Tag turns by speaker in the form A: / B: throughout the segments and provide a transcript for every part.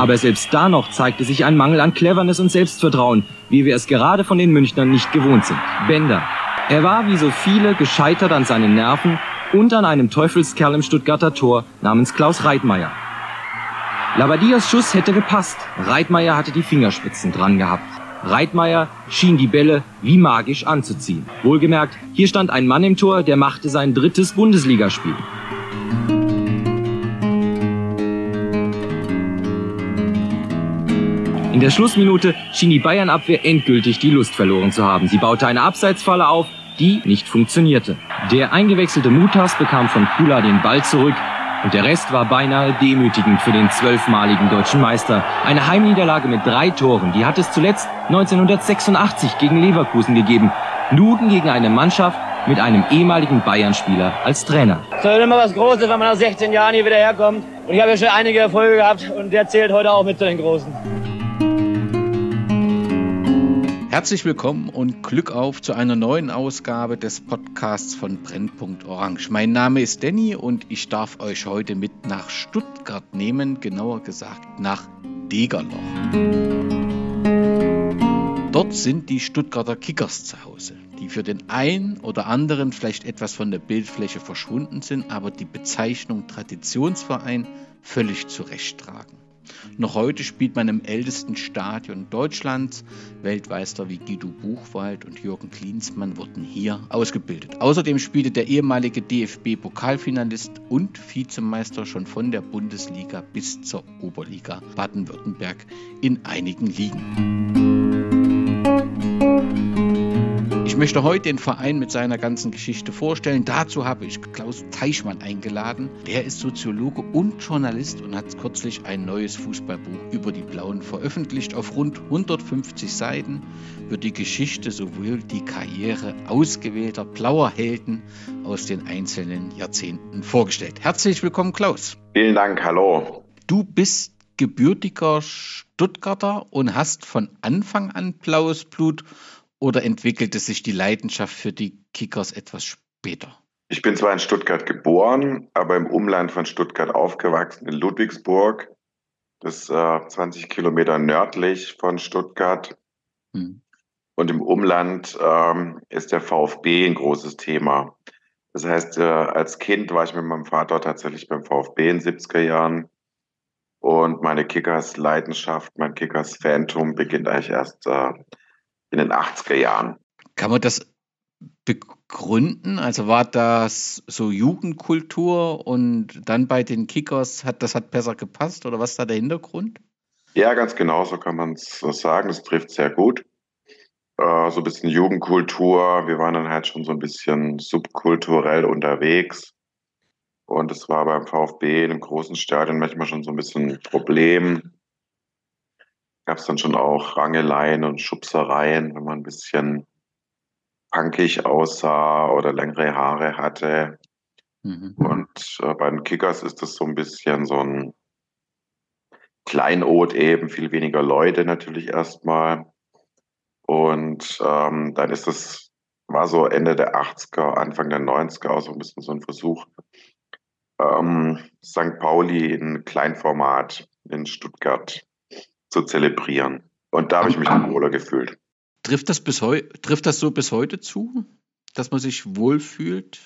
A: Aber selbst da noch zeigte sich ein Mangel an Cleverness und Selbstvertrauen, wie wir es gerade von den Münchnern nicht gewohnt sind. Bender. Er war wie so viele gescheitert an seinen Nerven und an einem Teufelskerl im Stuttgarter Tor namens Klaus Reitmeier. Labadias Schuss hätte gepasst. Reitmeier hatte die Fingerspitzen dran gehabt. Reitmeier schien die Bälle wie magisch anzuziehen. Wohlgemerkt, hier stand ein Mann im Tor, der machte sein drittes Bundesligaspiel. In der Schlussminute schien die Bayern-Abwehr endgültig die Lust verloren zu haben. Sie baute eine Abseitsfalle auf, die nicht funktionierte. Der eingewechselte Mutas bekam von Kula den Ball zurück und der Rest war beinahe demütigend für den zwölfmaligen deutschen Meister. Eine Heimniederlage mit drei Toren, die hat es zuletzt 1986 gegen Leverkusen gegeben. Nuden gegen eine Mannschaft mit einem ehemaligen Bayern-Spieler als Trainer.
B: Es ist immer was Großes, wenn man nach 16 Jahren hier wieder herkommt. Und ich habe ja schon einige Erfolge gehabt und der zählt heute auch mit zu den Großen.
C: Herzlich willkommen und Glück auf zu einer neuen Ausgabe des Podcasts von Brennpunkt Orange. Mein Name ist Danny und ich darf euch heute mit nach Stuttgart nehmen, genauer gesagt nach Degerloch. Dort sind die Stuttgarter Kickers zu Hause, die für den einen oder anderen vielleicht etwas von der Bildfläche verschwunden sind, aber die Bezeichnung Traditionsverein völlig zurecht tragen. Noch heute spielt man im ältesten Stadion Deutschlands. Weltmeister wie Guido Buchwald und Jürgen Klinsmann wurden hier ausgebildet. Außerdem spielte der ehemalige DFB-Pokalfinalist und Vizemeister schon von der Bundesliga bis zur Oberliga Baden-Württemberg in einigen Ligen. Ich möchte heute den Verein mit seiner ganzen Geschichte vorstellen. Dazu habe ich Klaus Teichmann eingeladen. Der ist Soziologe und Journalist und hat kürzlich ein neues Fußballbuch über die Blauen veröffentlicht. Auf rund 150 Seiten wird die Geschichte sowohl die Karriere ausgewählter blauer Helden aus den einzelnen Jahrzehnten vorgestellt. Herzlich willkommen, Klaus.
D: Vielen Dank, hallo.
C: Du bist gebürtiger Stuttgarter und hast von Anfang an blaues Blut oder entwickelte sich die Leidenschaft für die Kickers etwas später?
D: Ich bin zwar in Stuttgart geboren, aber im Umland von Stuttgart aufgewachsen, in Ludwigsburg. Das ist äh, 20 Kilometer nördlich von Stuttgart. Hm. Und im Umland ähm, ist der VfB ein großes Thema. Das heißt, äh, als Kind war ich mit meinem Vater tatsächlich beim VfB in den 70er Jahren. Und meine Kickers-Leidenschaft, mein Kickers-Phantom beginnt eigentlich erst äh, in den 80er Jahren.
C: Kann man das begründen? Also war das so Jugendkultur und dann bei den Kickers hat das hat besser gepasst oder was ist da der Hintergrund?
D: Ja, ganz genau, so kann man es sagen. Das trifft sehr gut. Äh, so ein bisschen Jugendkultur. Wir waren dann halt schon so ein bisschen subkulturell unterwegs. Und es war beim VfB in einem großen Stadion manchmal schon so ein bisschen ein Problem gab es dann schon auch Rangeleien und Schubsereien, wenn man ein bisschen punkig aussah oder längere Haare hatte. Mhm. Und äh, bei den Kickers ist das so ein bisschen so ein Kleinod eben, viel weniger Leute natürlich erstmal. Und ähm, dann ist das, war so Ende der 80er, Anfang der 90er auch so ein bisschen so ein Versuch, ähm, St. Pauli in Kleinformat in Stuttgart zu zelebrieren. Und da habe ich mich dann wohler gefühlt.
C: Trifft das, bis heu trifft das so bis heute zu, dass man sich wohlfühlt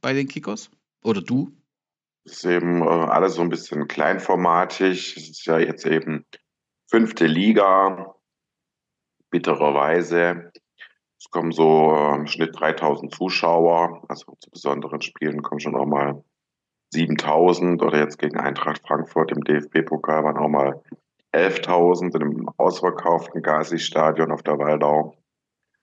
C: bei den Kickers? Oder du?
D: Es ist eben äh, alles so ein bisschen kleinformatig. Es ist ja jetzt eben fünfte Liga, bittererweise. Es kommen so äh, im Schnitt 3000 Zuschauer. Also zu besonderen Spielen kommen schon auch mal 7000 oder jetzt gegen Eintracht Frankfurt im DFB-Pokal waren auch mal 11.000 in einem ausverkauften Gazi-Stadion auf der Waldau.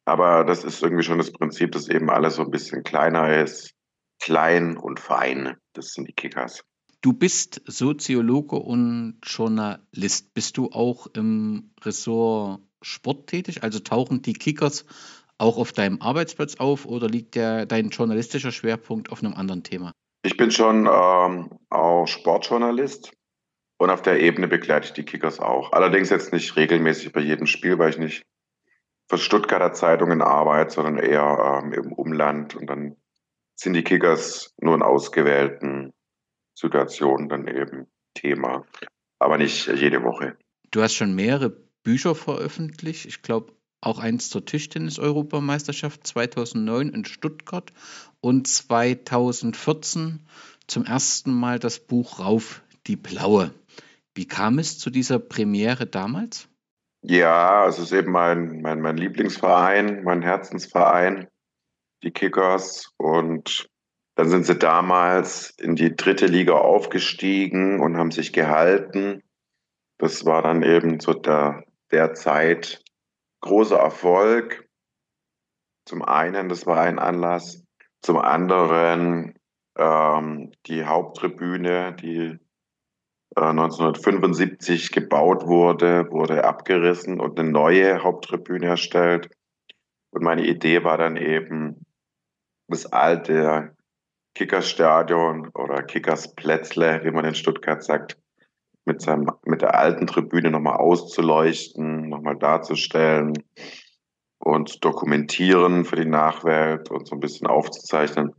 D: Aber das ist irgendwie schon das Prinzip, dass eben alles so ein bisschen kleiner ist. Klein und fein. Das sind die Kickers.
C: Du bist Soziologe und Journalist. Bist du auch im Ressort Sport tätig? Also tauchen die Kickers auch auf deinem Arbeitsplatz auf oder liegt der, dein journalistischer Schwerpunkt auf einem anderen Thema?
D: Ich bin schon ähm, auch Sportjournalist und auf der Ebene begleite ich die Kickers auch. Allerdings jetzt nicht regelmäßig bei jedem Spiel, weil ich nicht für Stuttgarter Zeitungen arbeite, sondern eher ähm, im Umland. Und dann sind die Kickers nur in ausgewählten Situationen dann eben Thema. aber nicht jede Woche.
C: Du hast schon mehrere Bücher veröffentlicht. Ich glaube, auch eins zur Tischtennis-Europameisterschaft 2009 in Stuttgart und 2014 zum ersten Mal das Buch Rauf die Blaue. Wie kam es zu dieser Premiere damals?
D: Ja, es ist eben mein, mein, mein Lieblingsverein, mein Herzensverein, die Kickers. Und dann sind sie damals in die dritte Liga aufgestiegen und haben sich gehalten. Das war dann eben zu der, der Zeit großer Erfolg. Zum einen, das war ein Anlass. Zum anderen ähm, die Haupttribüne, die 1975 äh, gebaut wurde, wurde abgerissen und eine neue Haupttribüne erstellt. Und meine Idee war dann eben, das alte Kickersstadion oder Kickersplätzle, wie man in Stuttgart sagt, mit, seinem, mit der alten Tribüne nochmal auszuleuchten, nochmal darzustellen und dokumentieren für die Nachwelt und so ein bisschen aufzuzeichnen,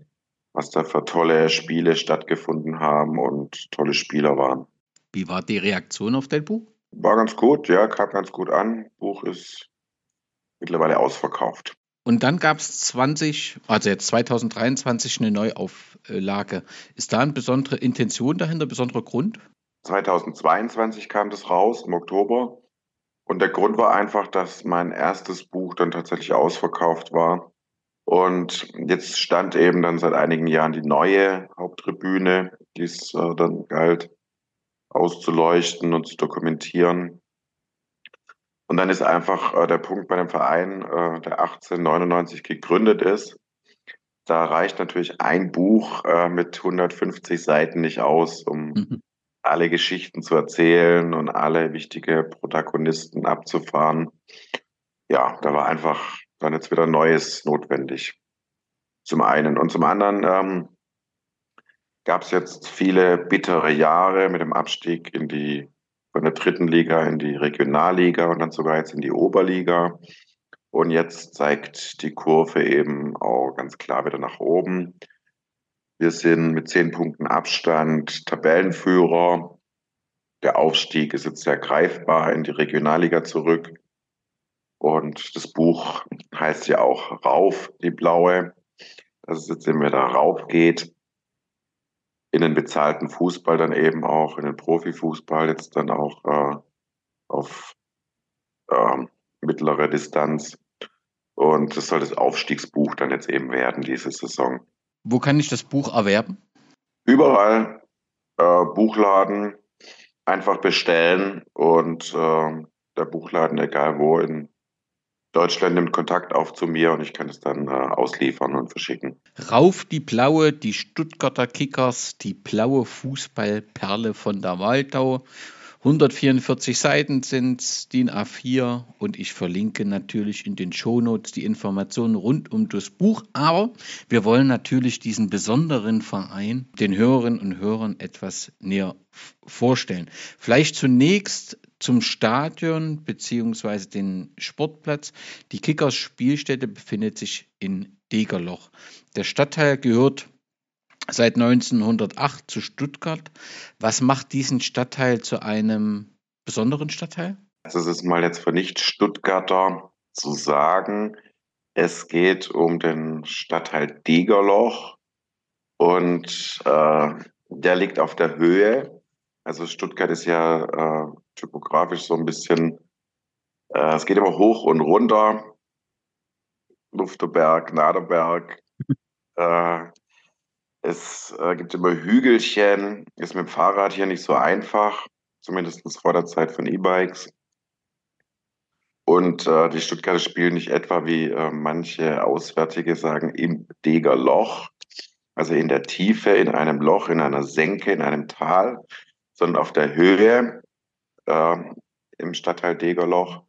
D: was da für tolle Spiele stattgefunden haben und tolle Spieler waren.
C: Wie war die Reaktion auf dein Buch?
D: War ganz gut, ja, kam ganz gut an. Buch ist mittlerweile ausverkauft.
C: Und dann gab es 20, also jetzt 2023 eine Neuauflage. Ist da eine besondere Intention dahinter, ein besonderer Grund?
D: 2022 kam das raus im Oktober. Und der Grund war einfach, dass mein erstes Buch dann tatsächlich ausverkauft war. Und jetzt stand eben dann seit einigen Jahren die neue Haupttribüne, die es äh, dann galt auszuleuchten und zu dokumentieren. Und dann ist einfach äh, der Punkt bei dem Verein, äh, der 1899 gegründet ist. Da reicht natürlich ein Buch äh, mit 150 Seiten nicht aus, um mhm. alle Geschichten zu erzählen und alle wichtige Protagonisten abzufahren. Ja, da war einfach dann jetzt wieder Neues notwendig. Zum einen. Und zum anderen ähm, gab es jetzt viele bittere Jahre mit dem Abstieg in die von der dritten Liga in die Regionalliga und dann sogar jetzt in die Oberliga. Und jetzt zeigt die Kurve eben auch ganz klar wieder nach oben. Wir sind mit zehn Punkten Abstand Tabellenführer. Der Aufstieg ist jetzt sehr greifbar in die Regionalliga zurück. Und das Buch heißt ja auch Rauf, die Blaue, dass es jetzt immer wieder rauf geht in den bezahlten Fußball dann eben auch, in den Profifußball jetzt dann auch äh, auf äh, mittlere Distanz. Und das soll das Aufstiegsbuch dann jetzt eben werden, diese Saison.
C: Wo kann ich das Buch erwerben?
D: Überall. Äh, Buchladen einfach bestellen und äh, der Buchladen, egal wo, in Deutschland nimmt Kontakt auf zu mir und ich kann es dann äh, ausliefern und verschicken.
C: Rauf die blaue, die Stuttgarter Kickers, die blaue Fußballperle von der Waldau. 144 Seiten sind DIN A4 und ich verlinke natürlich in den Shownotes die Informationen rund um das Buch. Aber wir wollen natürlich diesen besonderen Verein den Hörerinnen und Hörern etwas näher vorstellen. Vielleicht zunächst zum Stadion bzw. den Sportplatz. Die Kickers Spielstätte befindet sich in Degerloch. Der Stadtteil gehört seit 1908 zu Stuttgart. Was macht diesen Stadtteil zu einem besonderen Stadtteil?
D: Das ist mal jetzt für Nicht-Stuttgarter zu sagen. Es geht um den Stadtteil Degerloch und äh, der liegt auf der Höhe. Also Stuttgart ist ja äh, typografisch so ein bisschen, äh, es geht immer hoch und runter. Lufterberg, Naderberg. äh, es äh, gibt immer Hügelchen. Ist mit dem Fahrrad hier nicht so einfach, zumindest vor der Zeit von E-Bikes. Und äh, die Stuttgarter spielen nicht etwa, wie äh, manche Auswärtige sagen, im Deger Loch, also in der Tiefe, in einem Loch, in einer Senke, in einem Tal, sondern auf der Höhe äh, im Stadtteil Degerloch,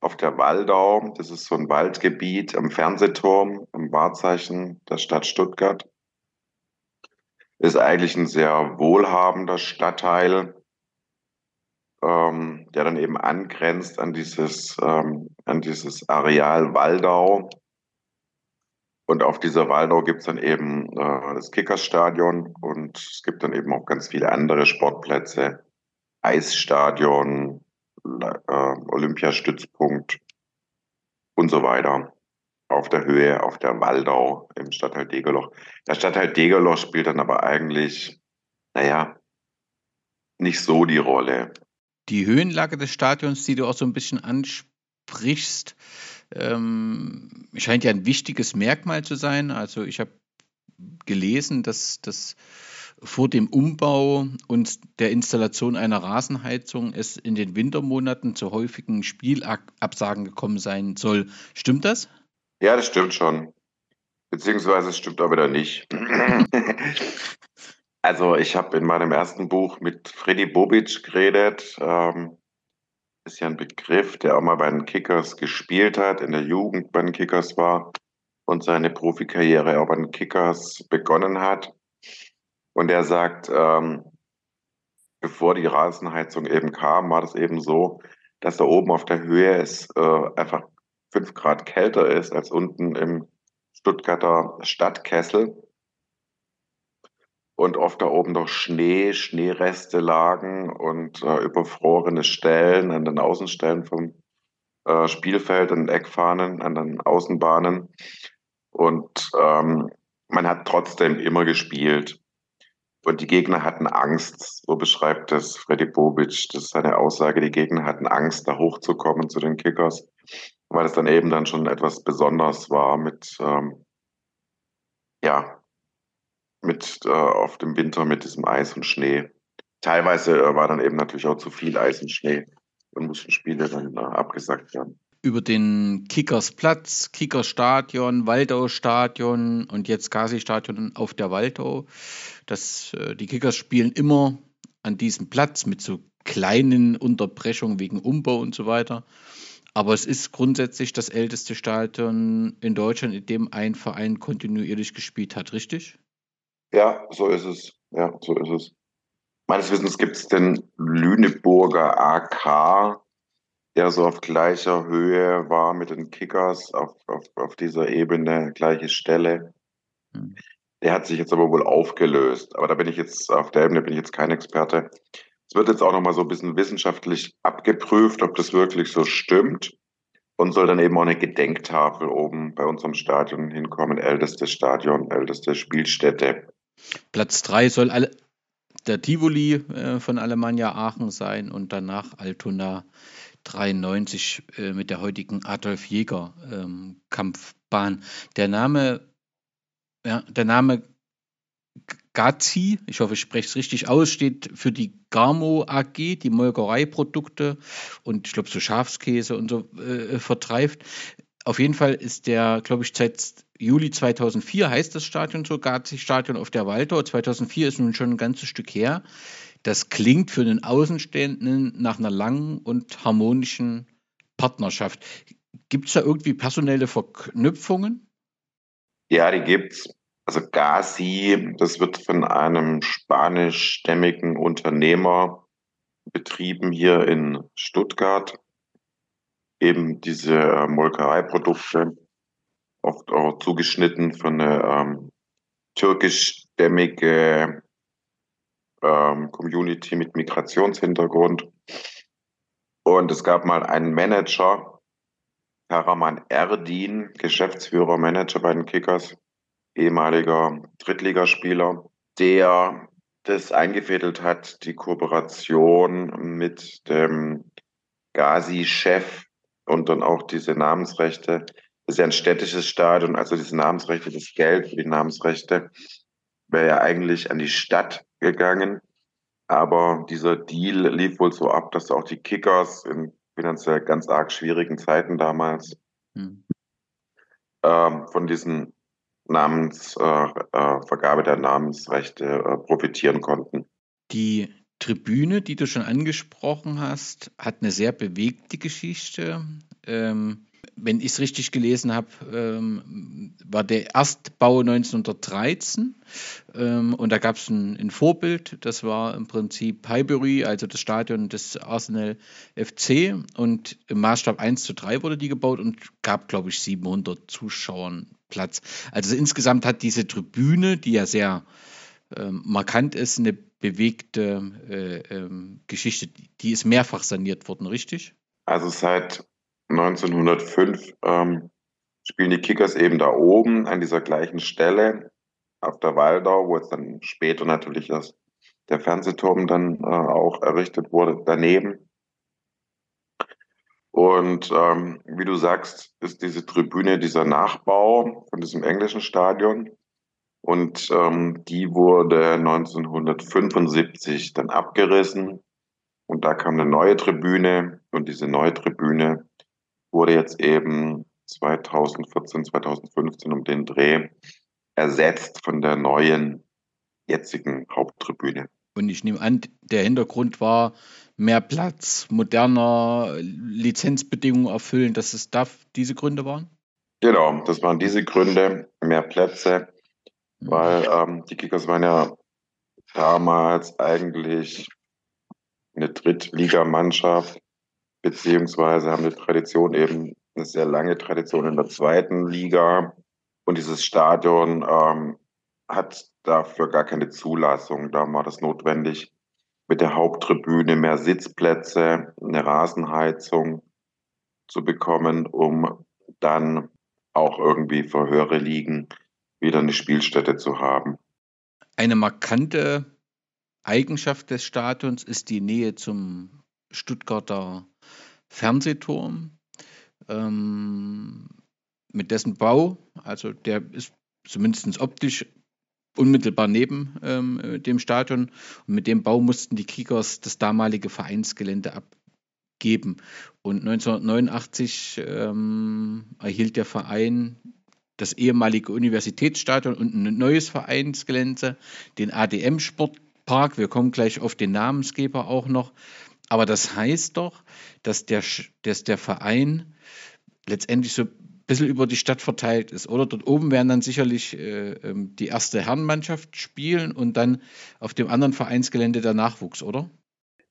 D: auf der Waldau. Das ist so ein Waldgebiet am Fernsehturm, am Wahrzeichen der Stadt Stuttgart. Ist eigentlich ein sehr wohlhabender Stadtteil, ähm, der dann eben angrenzt an dieses, ähm, an dieses Areal Waldau. Und auf dieser Waldau gibt es dann eben äh, das Kickersstadion und es gibt dann eben auch ganz viele andere Sportplätze, Eisstadion, äh, Olympiastützpunkt und so weiter. Auf der Höhe, auf der Waldau im Stadtteil Degerloch. Der Stadtteil Degerloch spielt dann aber eigentlich, naja, nicht so die Rolle.
C: Die Höhenlage des Stadions, die du auch so ein bisschen ansprichst, ähm, scheint ja ein wichtiges Merkmal zu sein. Also ich habe gelesen, dass das vor dem Umbau und der Installation einer Rasenheizung es in den Wintermonaten zu häufigen Spielabsagen gekommen sein soll. Stimmt das?
D: Ja, das stimmt schon. Beziehungsweise es stimmt aber wieder nicht. also ich habe in meinem ersten Buch mit Freddy Bobic geredet. Ähm, ist ja ein Begriff, der auch mal bei den Kickers gespielt hat, in der Jugend bei den Kickers war und seine Profikarriere auch bei den Kickers begonnen hat. Und er sagt, ähm, bevor die Rasenheizung eben kam, war das eben so, dass da oben auf der Höhe es äh, einfach fünf Grad kälter ist als unten im Stuttgarter Stadtkessel. Und oft da oben noch Schnee, Schneereste lagen und äh, überfrorene Stellen an den Außenstellen vom äh, Spielfeld, an den Eckfahnen, an den Außenbahnen. Und ähm, man hat trotzdem immer gespielt. Und die Gegner hatten Angst, so beschreibt es Freddy Bobic. Das ist seine Aussage. Die Gegner hatten Angst, da hochzukommen zu den Kickers, weil es dann eben dann schon etwas Besonderes war mit, ähm, ja, mit äh, auf dem Winter mit diesem Eis und Schnee. Teilweise äh, war dann eben natürlich auch zu viel Eis und Schnee und mussten Spiele dann äh, abgesagt werden
C: über den Kickersplatz, Kickerstadion, Waldau-Stadion und jetzt Gazi-Stadion auf der Waldau. Das, äh, die Kickers spielen immer an diesem Platz mit so kleinen Unterbrechungen wegen Umbau und so weiter. Aber es ist grundsätzlich das älteste Stadion in Deutschland, in dem ein Verein kontinuierlich gespielt hat, richtig?
D: Ja, so ist es. Ja, so ist es. Meines Wissens gibt es den Lüneburger AK, der so auf gleicher Höhe war mit den Kickers, auf, auf, auf dieser Ebene, gleiche Stelle. Hm. Der hat sich jetzt aber wohl aufgelöst. Aber da bin ich jetzt, auf der Ebene bin ich jetzt kein Experte. Es wird jetzt auch nochmal so ein bisschen wissenschaftlich abgeprüft, ob das wirklich so stimmt. Und soll dann eben auch eine Gedenktafel oben bei unserem Stadion hinkommen. Ältestes Stadion, älteste Spielstätte.
C: Platz drei soll alle, der Tivoli äh, von Alemannia Aachen sein und danach Altona 93 äh, mit der heutigen Adolf Jäger ähm, Kampfbahn. Der Name, ja, der Name Gazi, ich hoffe, ich spreche es richtig aus, steht für die Garmo AG, die Molkereiprodukte und ich glaube so Schafskäse und so äh, vertreibt. Auf jeden Fall ist der, glaube ich, seit Juli 2004 heißt das Stadion so, Gazi Stadion auf der Waldau. 2004 ist nun schon ein ganzes Stück her. Das klingt für den Außenstehenden nach einer langen und harmonischen Partnerschaft. Gibt es da irgendwie personelle Verknüpfungen?
D: Ja, die gibt es. Also Gazi, das wird von einem spanischstämmigen Unternehmer betrieben hier in Stuttgart. Eben diese äh, Molkereiprodukte, oft auch zugeschnitten von einer ähm, türkischstämmige ähm, Community mit Migrationshintergrund. Und es gab mal einen Manager, Karaman Erdin, Geschäftsführer, Manager bei den Kickers, ehemaliger Drittligaspieler, der das eingefädelt hat, die Kooperation mit dem Gazi-Chef und dann auch diese Namensrechte. Das ist ja ein städtisches Stadion, also diese Namensrechte, das Geld für die Namensrechte wäre ja eigentlich an die Stadt gegangen. Aber dieser Deal lief wohl so ab, dass auch die Kickers in finanziell ganz arg schwierigen Zeiten damals hm. ähm, von diesen Namens, äh, äh, Vergabe der Namensrechte äh, profitieren konnten.
C: Die Tribüne, die du schon angesprochen hast, hat eine sehr bewegte Geschichte. Ähm, wenn ich es richtig gelesen habe, ähm, war der Erstbau 1913 ähm, und da gab es ein, ein, Vorbild, das war im Prinzip Highbury, also das Stadion des Arsenal FC und im Maßstab 1 zu 3 wurde die gebaut und gab, glaube ich, 700 Zuschauern Platz. Also insgesamt hat diese Tribüne, die ja sehr ähm, markant ist, eine bewegte äh, ähm, Geschichte. Die ist mehrfach saniert worden, richtig?
D: Also seit 1905 ähm, spielen die Kickers eben da oben an dieser gleichen Stelle auf der Waldau, wo jetzt dann später natürlich das, der Fernsehturm dann äh, auch errichtet wurde, daneben. Und ähm, wie du sagst, ist diese Tribüne dieser Nachbau von diesem englischen Stadion. Und ähm, die wurde 1975 dann abgerissen. Und da kam eine neue Tribüne. Und diese neue Tribüne wurde jetzt eben 2014, 2015 um den Dreh ersetzt von der neuen jetzigen Haupttribüne.
C: Und ich nehme an, der Hintergrund war mehr Platz, moderner Lizenzbedingungen erfüllen, dass es da diese Gründe waren?
D: Genau, das waren diese Gründe, mehr Plätze. Weil ähm, die Kickers waren ja damals eigentlich eine Drittligamannschaft, beziehungsweise haben eine Tradition eben, eine sehr lange Tradition in der zweiten Liga. Und dieses Stadion ähm, hat dafür gar keine Zulassung. Da war das notwendig, mit der Haupttribüne mehr Sitzplätze, eine Rasenheizung zu bekommen, um dann auch irgendwie für höhere Ligen wieder eine Spielstätte zu haben.
C: Eine markante Eigenschaft des Stadions ist die Nähe zum Stuttgarter Fernsehturm. Ähm, mit dessen Bau, also der ist zumindest optisch unmittelbar neben ähm, dem Stadion. Und mit dem Bau mussten die Kickers das damalige Vereinsgelände abgeben. Und 1989 ähm, erhielt der Verein das ehemalige Universitätsstadion und ein neues Vereinsgelände, den ADM Sportpark. Wir kommen gleich auf den Namensgeber auch noch. Aber das heißt doch, dass der, dass der Verein letztendlich so bisschen über die Stadt verteilt ist. Oder dort oben werden dann sicherlich äh, ähm, die erste Herrenmannschaft spielen und dann auf dem anderen Vereinsgelände der Nachwuchs, oder?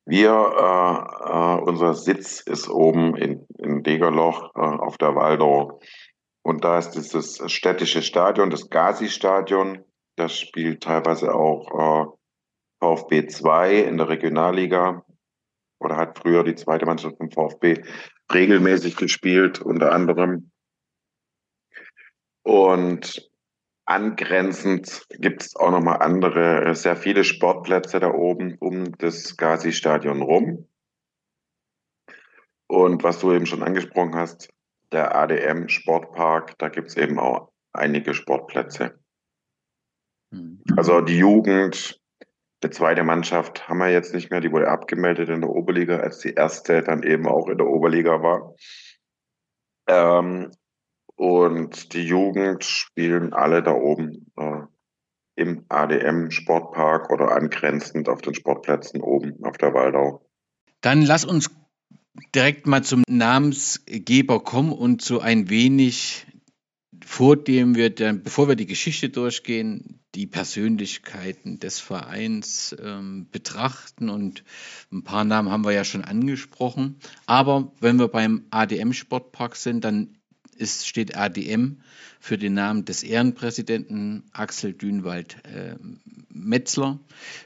D: Wir, äh, äh, unser Sitz ist oben in, in Degerloch äh, auf der Waldau. Und da ist dieses städtische Stadion, das Gazi-Stadion. Das spielt teilweise auch äh, VfB 2 in der Regionalliga oder hat früher die zweite Mannschaft vom VfB regelmäßig gespielt, unter anderem. Und angrenzend gibt es auch nochmal andere, äh, sehr viele Sportplätze da oben um das Gazi-Stadion rum. Und was du eben schon angesprochen hast, der ADM Sportpark, da gibt es eben auch einige Sportplätze. Mhm. Also die Jugend, die zweite Mannschaft haben wir jetzt nicht mehr, die wurde abgemeldet in der Oberliga, als die erste dann eben auch in der Oberliga war. Ähm, und die Jugend spielen alle da oben äh, im ADM Sportpark oder angrenzend auf den Sportplätzen oben auf der Waldau.
C: Dann lass uns direkt mal zum Namensgeber kommen und so ein wenig vor dem wir dann, bevor wir die Geschichte durchgehen, die Persönlichkeiten des Vereins ähm, betrachten und ein paar Namen haben wir ja schon angesprochen. Aber wenn wir beim ADM Sportpark sind, dann ist, steht ADM für den Namen des Ehrenpräsidenten Axel Dünwald äh, Metzler,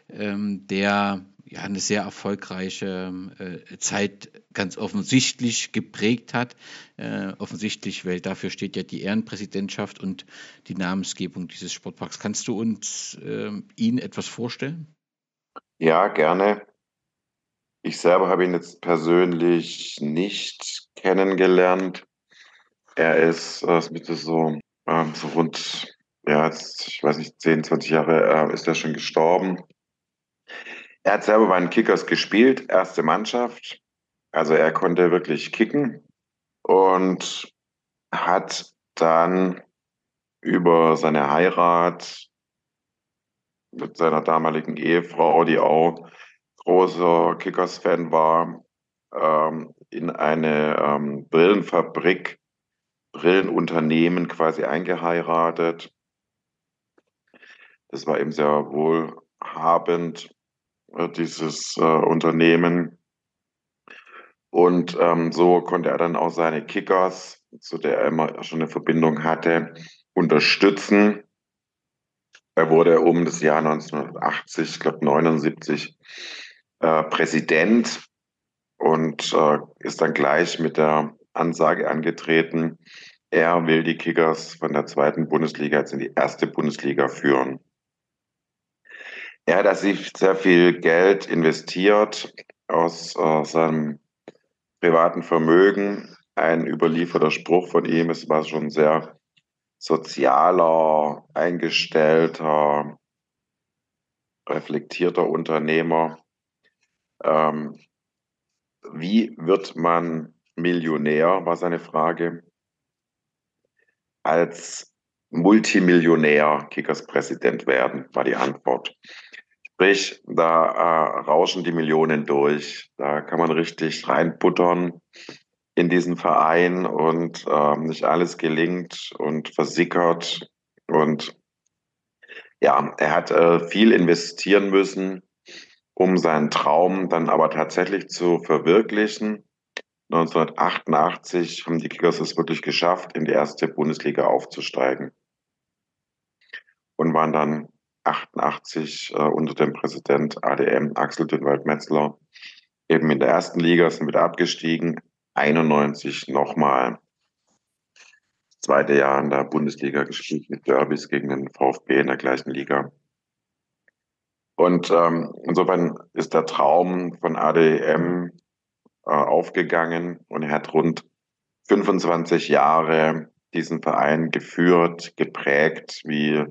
C: ähm, der ja eine sehr erfolgreiche äh, Zeit ganz offensichtlich geprägt hat. Äh, offensichtlich, weil dafür steht ja die Ehrenpräsidentschaft und die Namensgebung dieses Sportparks. Kannst du uns äh, ihn etwas vorstellen?
D: Ja, gerne. Ich selber habe ihn jetzt persönlich nicht kennengelernt. Er ist, äh, ist so, äh, so rund, ja, jetzt, ich weiß nicht, 10, 20 Jahre äh, ist er schon gestorben. Er hat selber bei den Kickers gespielt, erste Mannschaft. Also er konnte wirklich kicken und hat dann über seine Heirat mit seiner damaligen Ehefrau, die auch großer Kickers-Fan war, ähm, in eine ähm, Brillenfabrik Brillenunternehmen quasi eingeheiratet. Das war eben sehr wohlhabend, dieses äh, Unternehmen. Und ähm, so konnte er dann auch seine Kickers, zu der er immer schon eine Verbindung hatte, unterstützen. Er wurde um das Jahr 1980, ich glaube 79, äh, Präsident und äh, ist dann gleich mit der Ansage angetreten, er will die Kickers von der zweiten Bundesliga jetzt in die erste Bundesliga führen. Er hat da sehr viel Geld investiert aus äh, seinem privaten Vermögen. Ein überlieferter Spruch von ihm, es war schon sehr sozialer, eingestellter, reflektierter Unternehmer. Ähm, wie wird man Millionär, war seine Frage. Als Multimillionär Kickers-Präsident werden, war die Antwort. Sprich, da äh, rauschen die Millionen durch. Da kann man richtig reinbuttern in diesen Verein und äh, nicht alles gelingt und versickert. Und ja, er hat äh, viel investieren müssen, um seinen Traum dann aber tatsächlich zu verwirklichen. 1988 haben die Kickers es wirklich geschafft, in die erste Bundesliga aufzusteigen und waren dann 88 äh, unter dem Präsident ADM Axel Dünnwald-Metzler eben in der ersten Liga, sind wieder abgestiegen, 91 nochmal das zweite Jahr in der Bundesliga gespielt mit Derbys gegen den VfB in der gleichen Liga. Und ähm, insofern ist der Traum von ADM äh, aufgegangen und er hat rund 25 Jahre diesen Verein geführt, geprägt wie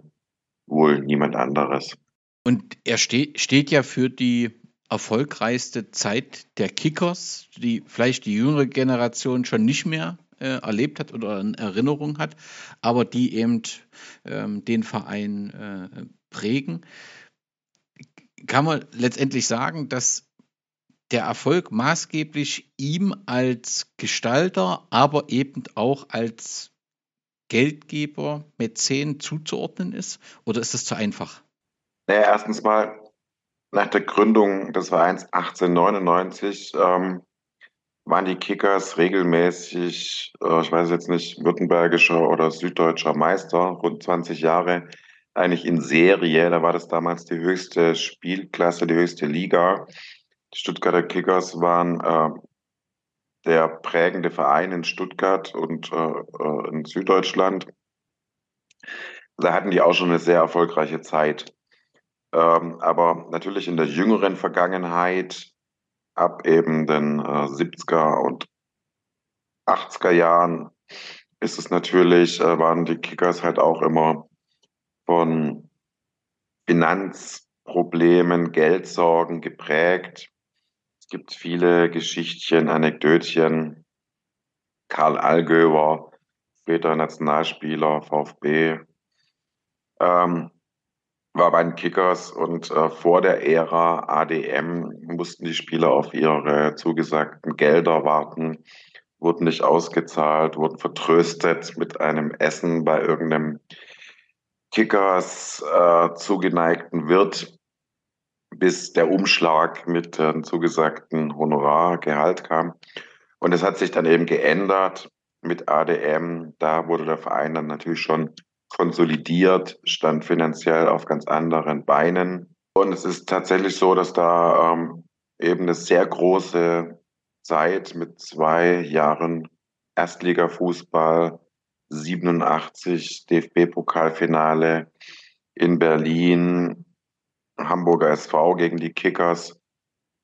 D: wohl niemand anderes.
C: Und er ste steht ja für die erfolgreichste Zeit der Kickers, die vielleicht die jüngere Generation schon nicht mehr äh, erlebt hat oder in Erinnerung hat, aber die eben ähm, den Verein äh, prägen. Kann man letztendlich sagen, dass der Erfolg maßgeblich ihm als Gestalter, aber eben auch als Geldgeber, Mäzen zuzuordnen ist? Oder ist das zu einfach?
D: Naja, erstens mal, nach der Gründung des Vereins 1899 ähm, waren die Kickers regelmäßig, äh, ich weiß jetzt nicht, württembergischer oder süddeutscher Meister, rund 20 Jahre, eigentlich in Serie. Da war das damals die höchste Spielklasse, die höchste Liga. Die Stuttgarter Kickers waren äh, der prägende Verein in Stuttgart und äh, äh, in Süddeutschland. Da hatten die auch schon eine sehr erfolgreiche Zeit. Ähm, aber natürlich in der jüngeren Vergangenheit, ab eben den äh, 70er und 80er Jahren, ist es natürlich, äh, waren die Kickers halt auch immer von Finanzproblemen, Geldsorgen geprägt. Es gibt viele Geschichtchen, Anekdötchen. Karl Allgöwer, später Nationalspieler, VfB, ähm, war bei den Kickers und äh, vor der Ära ADM mussten die Spieler auf ihre zugesagten Gelder warten, wurden nicht ausgezahlt, wurden vertröstet mit einem Essen bei irgendeinem Kickers äh, zugeneigten Wirt bis der Umschlag mit dem zugesagten Honorargehalt kam. Und es hat sich dann eben geändert mit ADM. Da wurde der Verein dann natürlich schon konsolidiert, stand finanziell auf ganz anderen Beinen. Und es ist tatsächlich so, dass da ähm, eben eine sehr große Zeit mit zwei Jahren Erstligafußball, 87 DFB-Pokalfinale in Berlin, Hamburger SV gegen die Kickers.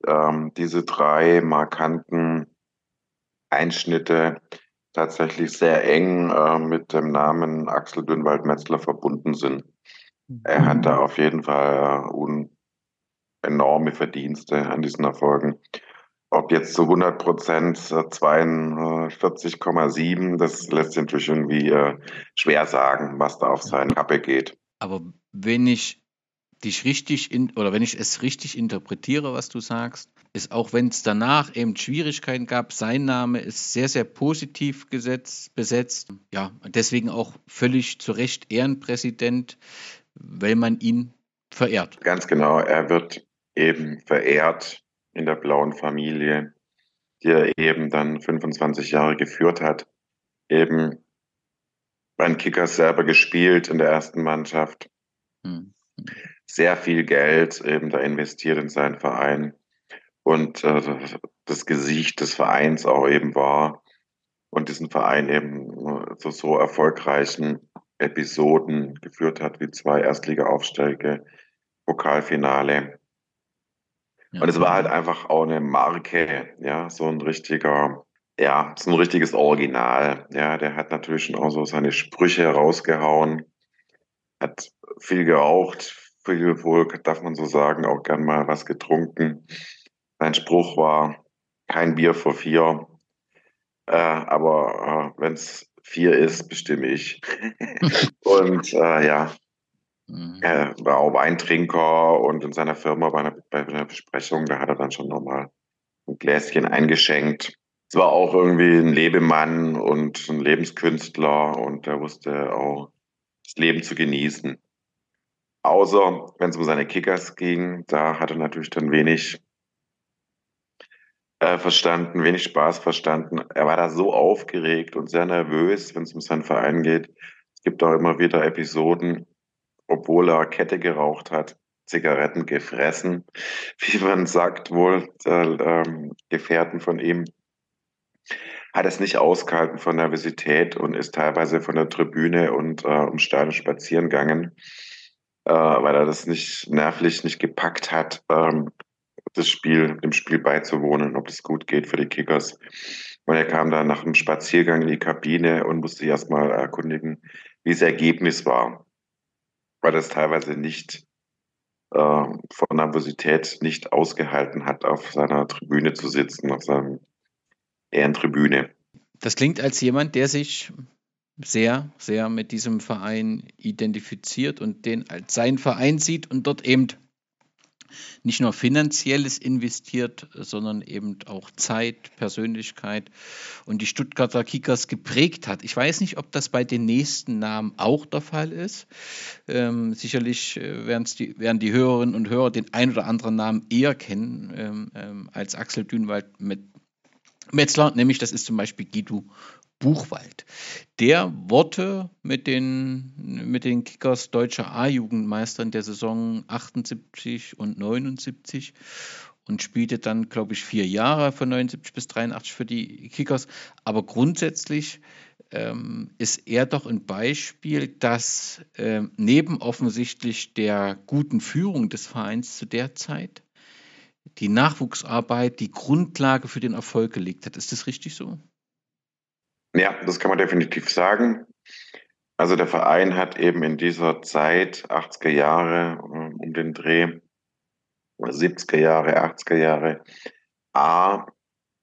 D: Ähm, diese drei markanten Einschnitte tatsächlich sehr eng äh, mit dem Namen Axel Dünnwald-Metzler verbunden sind. Er hat da auf jeden Fall äh, enorme Verdienste an diesen Erfolgen. Ob jetzt zu 100 Prozent 42,7, das lässt sich natürlich irgendwie äh, schwer sagen, was da auf seine Kappe geht.
C: Aber wenn ich dich richtig in, oder wenn ich es richtig interpretiere, was du sagst, ist auch wenn es danach eben Schwierigkeiten gab, sein Name ist sehr, sehr positiv gesetzt, besetzt. Ja, deswegen auch völlig zu Recht Ehrenpräsident, weil man ihn verehrt.
D: Ganz genau, er wird eben verehrt in der blauen Familie, die er eben dann 25 Jahre geführt hat. Eben beim Kickers selber gespielt in der ersten Mannschaft hm. Sehr viel Geld eben da investiert in seinen Verein und äh, das Gesicht des Vereins auch eben war und diesen Verein eben äh, zu so erfolgreichen Episoden geführt hat, wie zwei Erstliga-Aufstiege, Pokalfinale. Ja. Und es war halt einfach auch eine Marke, ja, so ein richtiger, ja, so ein richtiges Original. Ja, der hat natürlich schon auch so seine Sprüche rausgehauen, hat viel geraucht, viel wohl, darf man so sagen, auch gern mal was getrunken. Sein Spruch war, kein Bier vor vier, äh, aber äh, wenn es vier ist, bestimme ich. und äh, ja, mhm. er war auch Weintrinker und in seiner Firma bei einer, bei einer Besprechung, da hat er dann schon nochmal ein Gläschen eingeschenkt. Es war auch irgendwie ein Lebemann und ein Lebenskünstler und er wusste auch das Leben zu genießen. Außer wenn es um seine Kickers ging, da hat er natürlich dann wenig äh, verstanden, wenig Spaß verstanden. Er war da so aufgeregt und sehr nervös, wenn es um seinen Verein geht. Es gibt auch immer wieder Episoden, obwohl er Kette geraucht hat, Zigaretten gefressen, wie man sagt, wohl äh, ähm, Gefährten von ihm, hat es nicht ausgehalten von Nervosität und ist teilweise von der Tribüne und äh, um Steine spazieren gegangen, äh, weil er das nicht nervlich nicht gepackt hat, ähm, das Spiel, dem Spiel beizuwohnen, ob das gut geht für die Kickers. Und er kam dann nach einem Spaziergang in die Kabine und musste sich erstmal erkundigen, wie das Ergebnis war. Weil das teilweise nicht äh, von Nervosität nicht ausgehalten hat, auf seiner Tribüne zu sitzen, auf seiner Ehrentribüne.
C: Das klingt als jemand, der sich sehr, sehr mit diesem Verein identifiziert und den als sein Verein sieht und dort eben nicht nur finanzielles investiert, sondern eben auch Zeit, Persönlichkeit und die Stuttgarter Kickers geprägt hat. Ich weiß nicht, ob das bei den nächsten Namen auch der Fall ist. Ähm, sicherlich äh, werden die, werden die Hörerinnen und Hörer den ein oder anderen Namen eher kennen ähm, ähm, als Axel Dünwald mit Metzler, nämlich das ist zum Beispiel Guido Buchwald. Der wurde mit den, mit den Kickers deutscher A-Jugendmeister in der Saison 78 und 79 und spielte dann, glaube ich, vier Jahre von 79 bis 83 für die Kickers. Aber grundsätzlich ähm, ist er doch ein Beispiel, dass äh, neben offensichtlich der guten Führung des Vereins zu der Zeit die Nachwuchsarbeit die Grundlage für den Erfolg gelegt hat. Ist das richtig so?
D: Ja, das kann man definitiv sagen. Also der Verein hat eben in dieser Zeit, 80er Jahre äh, um den Dreh, 70er Jahre, 80er Jahre, A,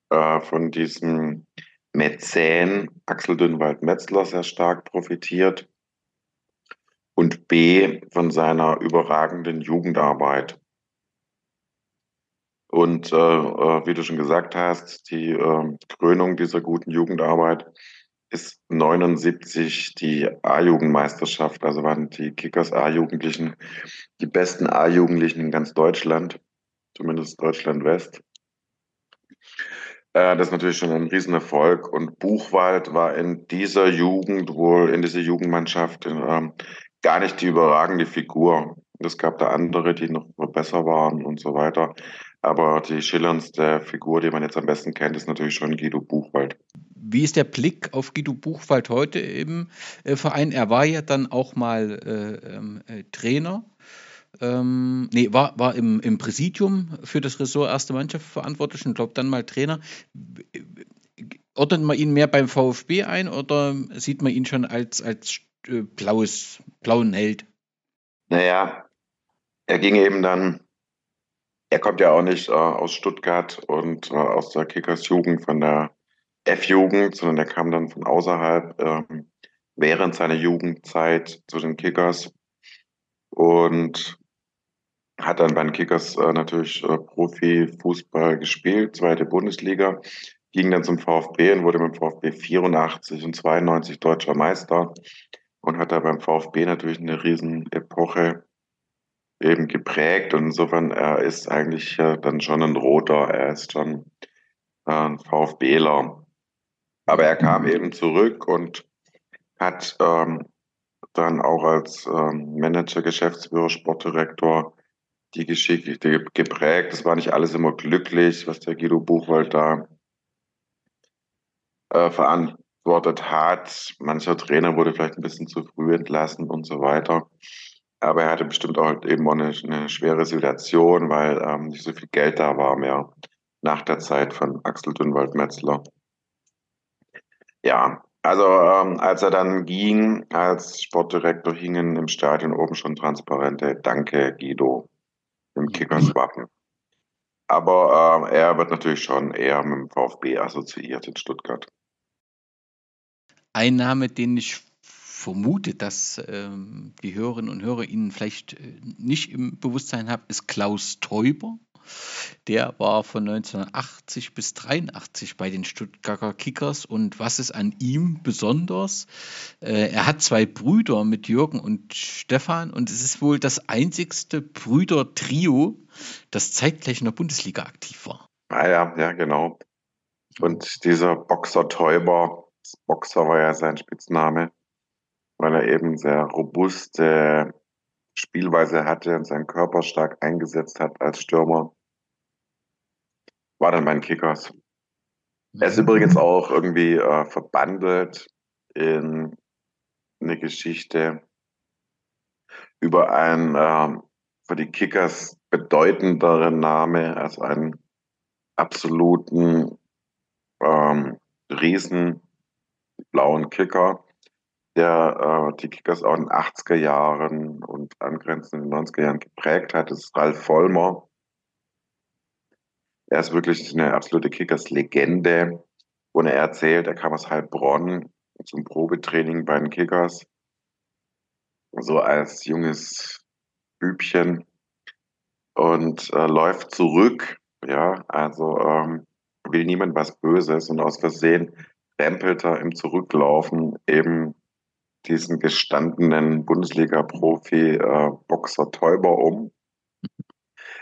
D: äh, von diesem Mäzen Axel Dünnwald-Metzler sehr stark profitiert und B, von seiner überragenden Jugendarbeit. Und äh, äh, wie du schon gesagt hast, die äh, Krönung dieser guten Jugendarbeit ist 79 die A-Jugendmeisterschaft. Also waren die Kickers A-Jugendlichen die besten A-Jugendlichen in ganz Deutschland, zumindest Deutschland West. Äh, das ist natürlich schon ein Riesenerfolg. Und Buchwald war in dieser Jugend wohl, in dieser Jugendmannschaft äh, gar nicht die überragende Figur. Es gab da andere, die noch besser waren und so weiter. Aber die schillerndste Figur, die man jetzt am besten kennt, ist natürlich schon Guido Buchwald.
C: Wie ist der Blick auf Guido Buchwald heute im äh, Verein? Er war ja dann auch mal äh, ähm, äh, Trainer. Ähm, nee, war, war im, im Präsidium für das Ressort Erste Mannschaft verantwortlich und glaube dann mal Trainer. Ordnet man ihn mehr beim VfB ein oder sieht man ihn schon als, als äh, blaues, blauen Held?
D: Naja, er ging eben dann er kommt ja auch nicht äh, aus Stuttgart und äh, aus der Kickers Jugend von der F-Jugend, sondern er kam dann von außerhalb äh, während seiner Jugendzeit zu den Kickers und hat dann bei den Kickers äh, natürlich äh, Profifußball gespielt, zweite Bundesliga, ging dann zum VfB und wurde mit dem VfB 84 und 92 deutscher Meister und hat da beim VfB natürlich eine riesen Epoche eben geprägt. Und insofern, er ist eigentlich äh, dann schon ein Roter, er ist schon äh, ein VfBler. Aber er kam eben zurück und hat ähm, dann auch als ähm, Manager, Geschäftsführer, Sportdirektor die Geschichte geprägt. Es war nicht alles immer glücklich, was der Guido Buchwald da äh, verantwortet hat. Mancher Trainer wurde vielleicht ein bisschen zu früh entlassen und so weiter. Aber er hatte bestimmt auch halt eben auch eine, eine schwere Situation, weil ähm, nicht so viel Geld da war mehr nach der Zeit von Axel Dünnwald-Metzler. Ja, also ähm, als er dann ging als Sportdirektor, hingen im Stadion oben schon transparente Danke Guido im Kickers-Wappen. Aber äh, er wird natürlich schon eher mit dem VfB assoziiert in Stuttgart.
C: Ein Name, den ich vermute, dass ähm, die Hörerinnen und Hörer Ihnen vielleicht äh, nicht im Bewusstsein haben, ist Klaus Teuber. Der war von 1980 bis 83 bei den Stuttgarter Kickers. Und was ist an ihm besonders? Äh, er hat zwei Brüder mit Jürgen und Stefan und es ist wohl das einzigste Brüder-Trio, das zeitgleich in der Bundesliga aktiv war.
D: Ah ja, ja, genau. Und dieser Boxer Täuber, Boxer war ja sein Spitzname, weil er eben sehr robuste Spielweise hatte und seinen Körper stark eingesetzt hat als Stürmer, war dann mein Kickers. Er ist übrigens auch irgendwie äh, verbandelt in eine Geschichte über einen äh, für die Kickers bedeutenderen Name, also einen absoluten ähm, Riesen blauen Kicker, der äh, die Kickers auch in den 80er Jahren und angrenzend in den 90er Jahren geprägt hat, ist Ralf Vollmer. Er ist wirklich eine absolute Kickers-Legende. Und er erzählt, er kam aus Heilbronn zum Probetraining bei den Kickers. So als junges Bübchen und äh, läuft zurück. Ja, also ähm, will niemand was Böses und aus Versehen rempelt er im Zurücklaufen eben diesen gestandenen Bundesliga-Profi äh, Boxer Täuber um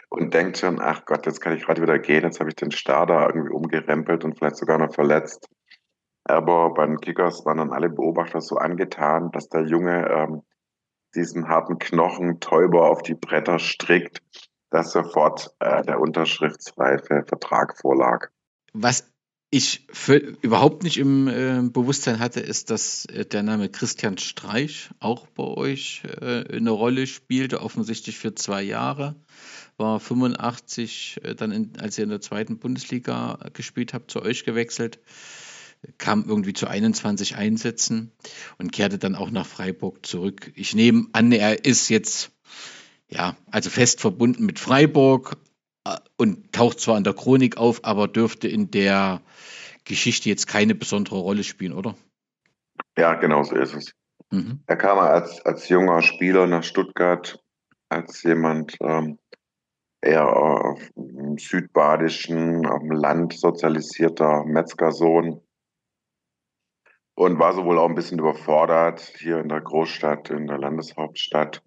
D: und denkt schon, ach Gott, jetzt kann ich gerade wieder gehen, jetzt habe ich den Starter irgendwie umgerempelt und vielleicht sogar noch verletzt. Aber bei den Kickers waren dann alle Beobachter so angetan, dass der Junge ähm, diesen harten Knochen Täuber auf die Bretter strickt, dass sofort äh, der unterschriftsreife Vertrag vorlag.
C: Was ich überhaupt nicht im äh, Bewusstsein hatte, ist, dass äh, der Name Christian Streich auch bei euch äh, eine Rolle spielte, offensichtlich für zwei Jahre. War 85 äh, dann, in, als ihr in der zweiten Bundesliga gespielt habt, zu euch gewechselt, kam irgendwie zu 21 Einsätzen und kehrte dann auch nach Freiburg zurück. Ich nehme an, er ist jetzt ja, also fest verbunden mit Freiburg, und taucht zwar in der Chronik auf, aber dürfte in der Geschichte jetzt keine besondere Rolle spielen, oder?
D: Ja, genau so ist es. Mhm. Er kam als, als junger Spieler nach Stuttgart, als jemand ähm, eher auf dem südbadischen, auf dem Land sozialisierter Metzgersohn und war so wohl auch ein bisschen überfordert hier in der Großstadt, in der Landeshauptstadt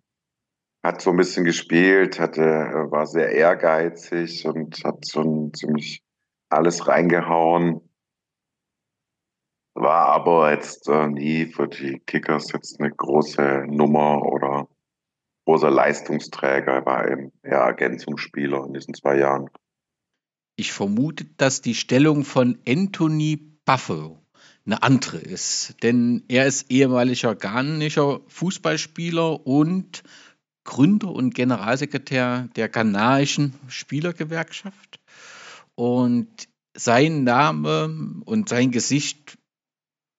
D: hat so ein bisschen gespielt, hatte, äh, war sehr ehrgeizig und hat schon ziemlich alles reingehauen. War aber jetzt äh, nie für die Kickers jetzt eine große Nummer oder großer Leistungsträger. Er war eben eher Ergänzungsspieler in diesen zwei Jahren.
C: Ich vermute, dass die Stellung von Anthony Buffalo eine andere ist. Denn er ist ehemaliger ghanaischer Fußballspieler und Gründer und Generalsekretär der ghanaischen Spielergewerkschaft. Und sein Name und sein Gesicht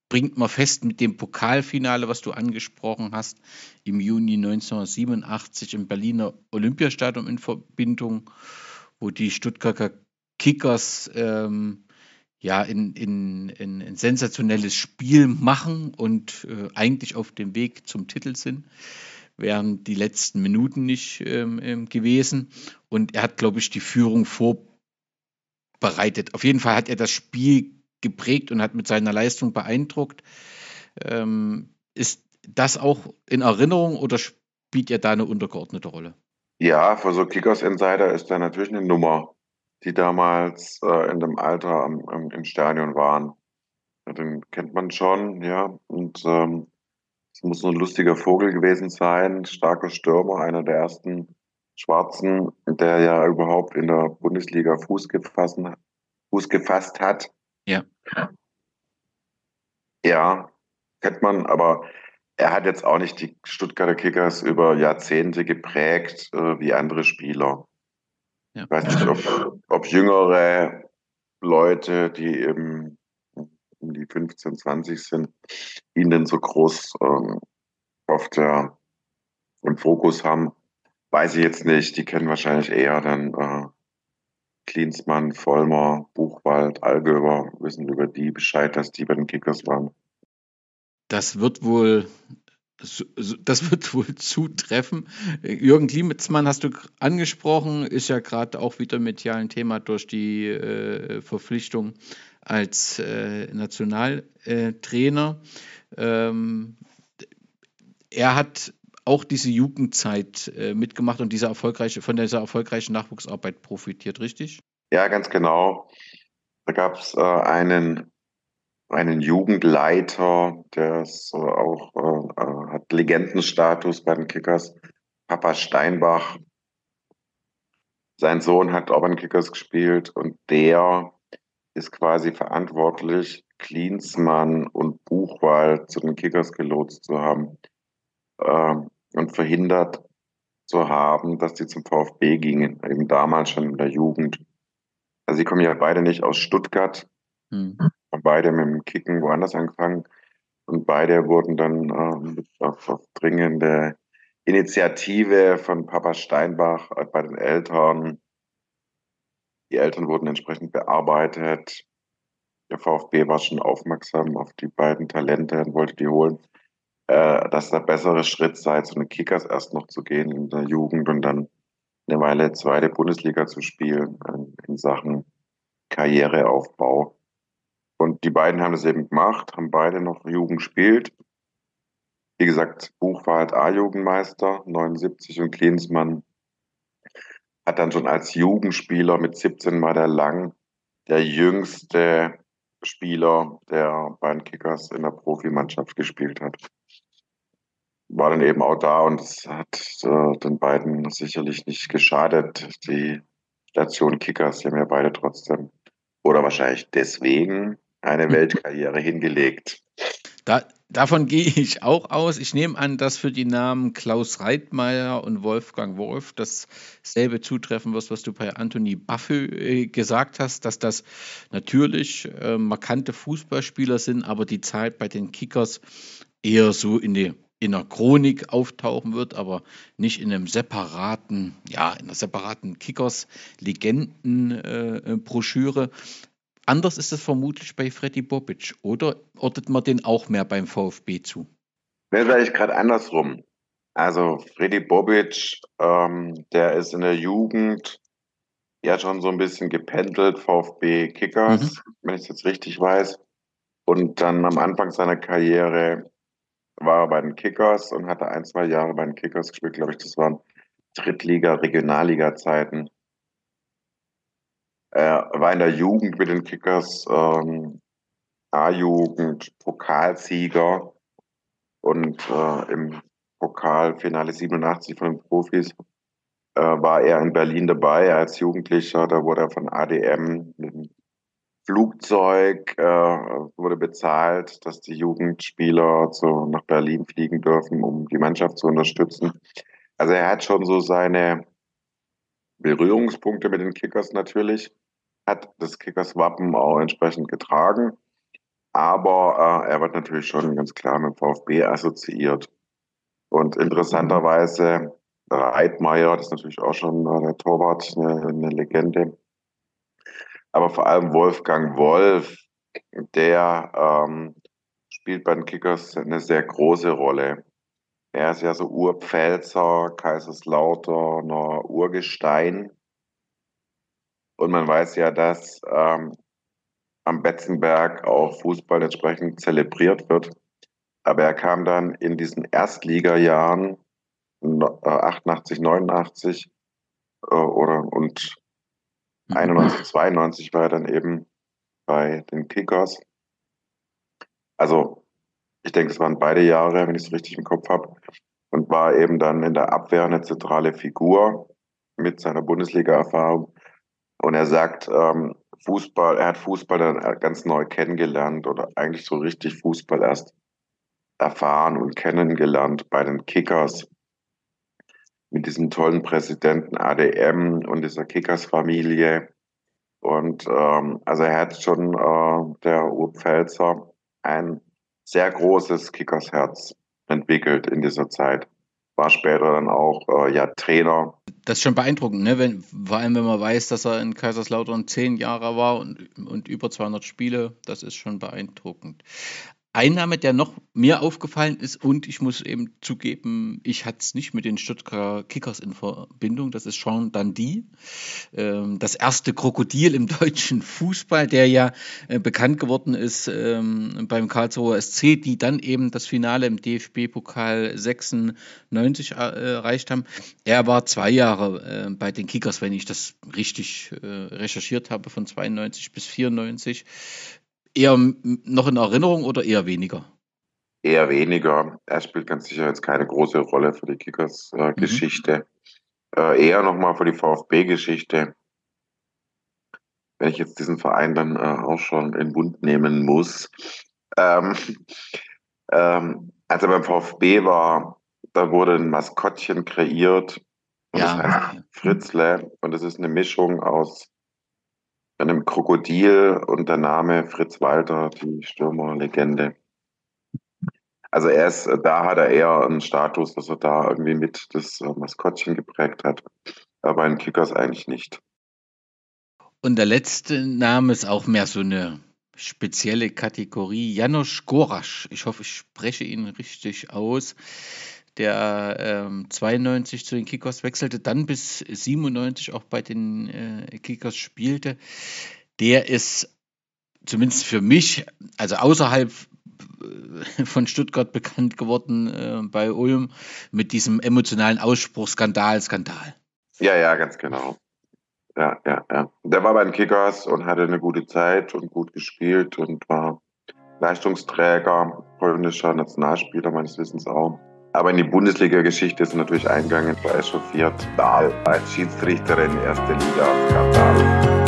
C: bringt man fest mit dem Pokalfinale, was du angesprochen hast, im Juni 1987 im Berliner Olympiastadion in Verbindung, wo die Stuttgarter Kickers ähm, ja in, in, in, ein sensationelles Spiel machen und äh, eigentlich auf dem Weg zum Titel sind wären die letzten Minuten nicht ähm, ähm, gewesen. Und er hat, glaube ich, die Führung vorbereitet. Auf jeden Fall hat er das Spiel geprägt und hat mit seiner Leistung beeindruckt. Ähm, ist das auch in Erinnerung oder spielt er da eine untergeordnete Rolle?
D: Ja, für so Kickers Insider ist er natürlich eine Nummer, die damals äh, in dem Alter am, am, im Stadion waren. Den kennt man schon, ja. Und ähm, Es muss so ein lustiger Vogel gewesen sein, starker Stürmer, einer der ersten Schwarzen, der ja überhaupt in der Bundesliga Fuß gefasst, Fuß gefasst hat.
C: Ja.
D: Ja, kennt man, aber er hat jetzt auch nicht die Stuttgarter Kickers über Jahrzehnte geprägt äh, wie andere Spieler. Ja. Ich weiß nicht, ob, ob jüngere Leute, die eben um die 15, 20 sind, ihn denn so groß ähm, auf der, im Fokus haben, weiß ich jetzt nicht. Die kennen wahrscheinlich eher dann äh, Klinsmann, Vollmer, Buchwald, Allgöber, wissen über die Bescheid, dass die bei den Kickers waren.
C: Das wird wohl das wird wohl zutreffen. Jürgen Klimatzmann hast du angesprochen, ist ja gerade auch wieder medialen Thema durch die äh, Verpflichtung als äh, Nationaltrainer. Ähm, er hat auch diese Jugendzeit äh, mitgemacht und diese erfolgreiche, von dieser erfolgreichen Nachwuchsarbeit profitiert, richtig?
D: Ja, ganz genau. Da gab es äh, einen, einen Jugendleiter, der ist auch äh, äh, hat Legendenstatus bei den Kickers, Papa Steinbach. Sein Sohn hat auch bei den Kickers gespielt und der ist quasi verantwortlich, Klinsmann und Buchwald zu den Kickers gelotst zu haben äh, und verhindert zu haben, dass die zum VfB gingen, eben damals schon in der Jugend. Also sie kommen ja beide nicht aus Stuttgart, hm. beide mit dem Kicken woanders angefangen und beide wurden dann äh, auf, auf dringende Initiative von Papa Steinbach bei den Eltern die Eltern wurden entsprechend bearbeitet. Der VfB war schon aufmerksam auf die beiden Talente und wollte die holen. Äh, dass der bessere Schritt sei, zu den Kickers erst noch zu gehen in der Jugend und dann eine Weile zweite Bundesliga zu spielen äh, in Sachen Karriereaufbau. Und die beiden haben das eben gemacht, haben beide noch Jugend gespielt. Wie gesagt, Buch war halt A-Jugendmeister, 79 und Klinsmann hat dann schon als Jugendspieler mit 17 war der Lang der jüngste Spieler, der bei den Kickers in der Profimannschaft gespielt hat. War dann eben auch da und es hat äh, den beiden sicherlich nicht geschadet. Die Station Kickers, die haben ja beide trotzdem oder wahrscheinlich deswegen eine Weltkarriere hingelegt.
C: Da, davon gehe ich auch aus. Ich nehme an, dass für die Namen Klaus Reitmeier und Wolfgang Wolf dasselbe zutreffen wird, was du bei Anthony Baffö äh, gesagt hast, dass das natürlich äh, markante Fußballspieler sind, aber die Zeit bei den Kickers eher so in die in der Chronik auftauchen wird, aber nicht in einem separaten, ja, in einer separaten Kickers-Legenden-Broschüre. Äh, Anders ist es vermutlich bei Freddy Bobic, oder ordnet man den auch mehr beim VfB zu?
D: Mir sage ich gerade andersrum. Also Freddy Bobic, ähm, der ist in der Jugend ja schon so ein bisschen gependelt, VfB Kickers, mhm. wenn ich es jetzt richtig weiß. Und dann am Anfang seiner Karriere war er bei den Kickers und hatte ein, zwei Jahre bei den Kickers gespielt, glaube ich, das waren Drittliga-, Regionalliga-Zeiten. Er war in der Jugend mit den Kickers ähm, A-Jugend Pokalsieger und äh, im Pokalfinale 87 von den Profis äh, war er in Berlin dabei als Jugendlicher. Da wurde er von ADM mit dem Flugzeug äh, wurde bezahlt, dass die Jugendspieler zu, nach Berlin fliegen dürfen, um die Mannschaft zu unterstützen. Also er hat schon so seine Berührungspunkte mit den Kickers natürlich hat das Kickers Wappen auch entsprechend getragen. Aber äh, er wird natürlich schon ganz klar mit VfB assoziiert. Und interessanterweise Reitmeier, das ist natürlich auch schon äh, der Torwart, eine, eine Legende. Aber vor allem Wolfgang Wolf, der ähm, spielt bei den Kickers eine sehr große Rolle. Er ist ja so Urpfälzer, Kaiserslautern, Urgestein. Und man weiß ja, dass ähm, am Betzenberg auch Fußball entsprechend zelebriert wird. Aber er kam dann in diesen Erstligajahren, äh, 88, 89 äh, oder und 91, mhm. 92 war er dann eben bei den Kickers. Also Ich denke, es waren beide Jahre, wenn ich es richtig im Kopf habe. Und war eben dann in der Abwehr eine zentrale Figur mit seiner Bundesliga-Erfahrung. Und er sagt, ähm, Fußball, er hat Fußball dann ganz neu kennengelernt oder eigentlich so richtig Fußball erst erfahren und kennengelernt bei den Kickers mit diesem tollen Präsidenten ADM und dieser Kickers-Familie. Und ähm, also er hat schon, äh, der Urpfälzer, ein sehr großes Kickersherz entwickelt in dieser Zeit. War später dann auch äh, ja, Trainer.
C: Das ist schon beeindruckend, ne? wenn, vor allem wenn man weiß, dass er in Kaiserslautern zehn Jahre war und, und über 200 Spiele. Das ist schon beeindruckend. Ein Name, der noch mir aufgefallen ist, und ich muss eben zugeben, ich hatte es nicht mit den Stuttgarter Kickers in Verbindung, das ist Jean Dandy, ähm, das erste Krokodil im deutschen Fußball, der ja äh, bekannt geworden ist ähm, beim Karlsruher SC, die dann eben das Finale im DFB-Pokal 96 äh, erreicht haben. Er war zwei Jahre äh, bei den Kickers, wenn ich das richtig äh, recherchiert habe, von 92 bis 94 eher noch in Erinnerung oder eher weniger?
D: Eher weniger. Er spielt ganz sicher jetzt keine große Rolle für die Kickers-Geschichte. Äh, mhm. äh, eher nochmal für die VfB-Geschichte. Wenn ich jetzt diesen Verein dann äh, auch schon in Bund nehmen muss. Ähm, ähm, als er beim VfB war, da wurde ein Maskottchen kreiert. Und ja. das heißt Fritzle. Und das ist eine Mischung aus einem Krokodil und der Name Fritz Walter, die Stürmerlegende. Also er ist, da hat er eher einen Status, dass er da irgendwie mit das äh, Maskottchen geprägt hat, aber in Kickers eigentlich nicht.
C: Und der letzte Name ist auch mehr so eine spezielle Kategorie. Janusz Gorasch. Ich hoffe, ich spreche ihn richtig aus der ähm, 92 zu den Kickers wechselte, dann bis 97 auch bei den äh, Kickers spielte, der ist zumindest für mich, also außerhalb äh, von Stuttgart bekannt geworden äh, bei Ulm mit diesem emotionalen Ausspruch Skandal, Skandal.
D: Ja, ja, ganz genau. Ja, ja, ja. Der war bei den Kickers und hatte eine gute Zeit und gut gespielt und war Leistungsträger, polnischer Nationalspieler meines Wissens auch. Aber in die Bundesliga-Geschichte ist natürlich eingegangen, war echauffiert. Dahl als Schiedsrichterin erste Liga Skandal.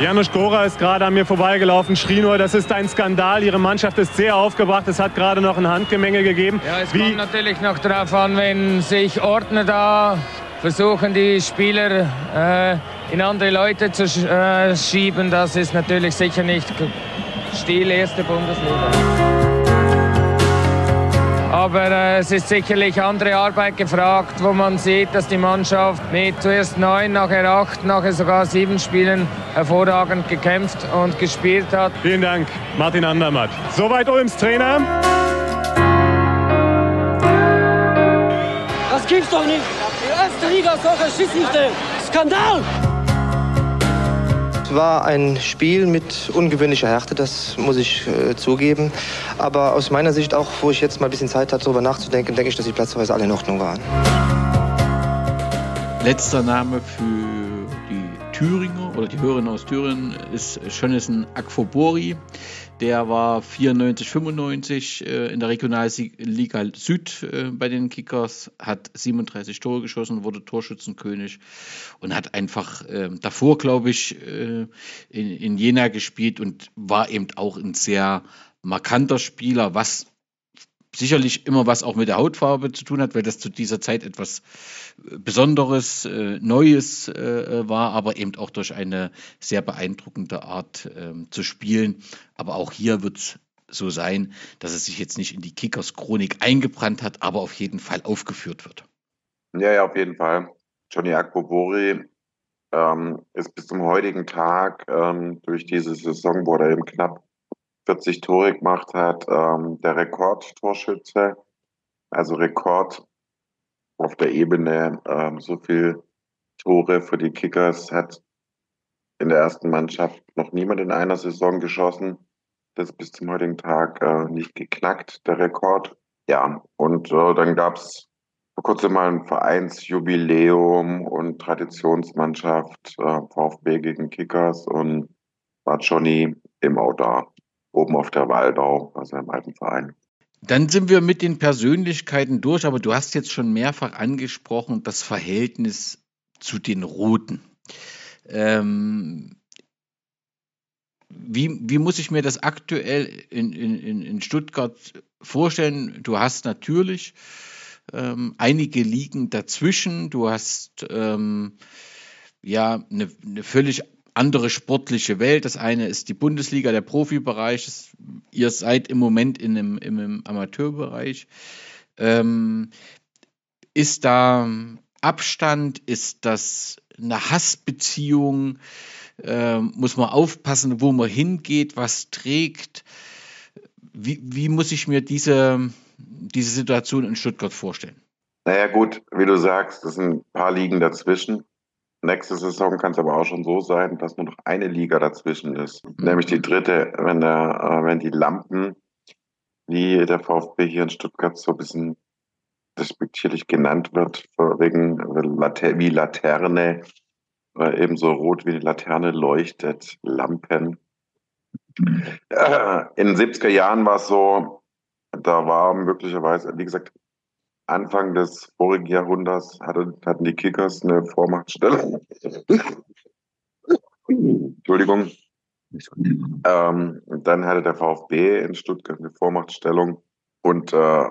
E: Janusz Gora ist gerade an mir vorbeigelaufen, schrie nur, das ist ein Skandal. Ihre Mannschaft ist sehr aufgebracht. Es hat gerade noch ein Handgemenge gegeben.
F: Ja, es Wie kommt natürlich noch darauf an, wenn sich Ordner da versuchen, die Spieler äh, in andere Leute zu äh, schieben. Das ist natürlich sicher nicht Stil erste Bundesliga. Aber äh, es ist sicherlich andere Arbeit gefragt, wo man sieht, dass die Mannschaft mit zuerst neun, nachher acht, nachher sogar sieben Spielen hervorragend gekämpft und gespielt hat.
E: Vielen Dank, Martin Andermatt. Soweit Ulms Trainer.
G: Das gibt's doch nicht. Die erste Liga solche Schiedsrichter. Skandal!
H: War ein Spiel mit ungewöhnlicher Härte, das muss ich äh, zugeben. Aber aus meiner Sicht, auch wo ich jetzt mal ein bisschen Zeit hatte, darüber nachzudenken, denke ich, dass die Platzverweise alle in Ordnung waren.
C: Letzter Name für die Thüringer oder die Hörerinnen aus Thüringen ist Jonathan Akfobori. Der war 94, 95 äh, in der Regionalliga Süd äh, bei den Kickers, hat 37 Tore geschossen, wurde Torschützenkönig und hat einfach äh, davor, glaube ich, in, in Jena gespielt und war eben auch ein sehr markanter Spieler, was sicherlich immer was auch mit der Hautfarbe zu tun hat, weil das zu dieser Zeit etwas äh, Besonderes, äh, Neues äh, war, aber eben auch durch eine sehr beeindruckende Art äh, zu spielen. Aber auch hier wird es so sein, dass es sich jetzt nicht in die Kickers-Chronik eingebrannt hat, aber auf jeden Fall aufgeführt wird.
D: Ja, ja, auf jeden Fall. Johnny Akbobori ähm, ist bis zum heutigen Tag ähm, durch diese Saison, wo er eben knapp 40 Tore gemacht hat, ähm, der Rekordtorschütze, also Rekord auf der Ebene, ähm, so viel Tore für die Kickers hat in der ersten Mannschaft noch niemand in einer Saison geschossen. Das ist bis zum heutigen Tag äh, nicht geknackt, der Rekord. Ja, und äh, dann gab es vor kurzem mal ein Vereinsjubiläum und Traditionsmannschaft, äh, VfB gegen Kickers und war Johnny auch da. Oben auf der Waldau, also im alten Verein.
C: Dann sind wir mit den Persönlichkeiten durch, aber du hast jetzt schon mehrfach angesprochen das Verhältnis zu den Roten. Ähm, wie, wie muss ich mir das aktuell in, in, in Stuttgart vorstellen? Du hast natürlich ähm, einige liegen dazwischen. Du hast ähm, ja eine, eine völlig andere sportliche Welt. Das eine ist die Bundesliga, der Profibereich. Ihr seid im Moment in einem, im Amateurbereich. Ähm, ist da Abstand? Ist das eine Hassbeziehung? Ähm, muss man aufpassen, wo man hingeht, was trägt? Wie, wie muss ich mir diese, diese Situation in Stuttgart vorstellen?
D: Naja gut, wie du sagst, es sind ein paar Ligen dazwischen. Nächste Saison kann es aber auch schon so sein, dass nur noch eine Liga dazwischen ist, mhm. nämlich die dritte, wenn, der, äh, wenn die Lampen, wie der VfB hier in Stuttgart so ein bisschen respektierlich genannt wird, wegen wie Laterne, äh, ebenso rot wie die Laterne leuchtet, Lampen. Äh, in den 70er Jahren war es so, da war möglicherweise, wie gesagt, Anfang des vorigen Jahrhunderts hatte, hatten die Kickers eine Vormachtstellung. Entschuldigung. Ähm, dann hatte der VfB in Stuttgart eine Vormachtstellung und äh,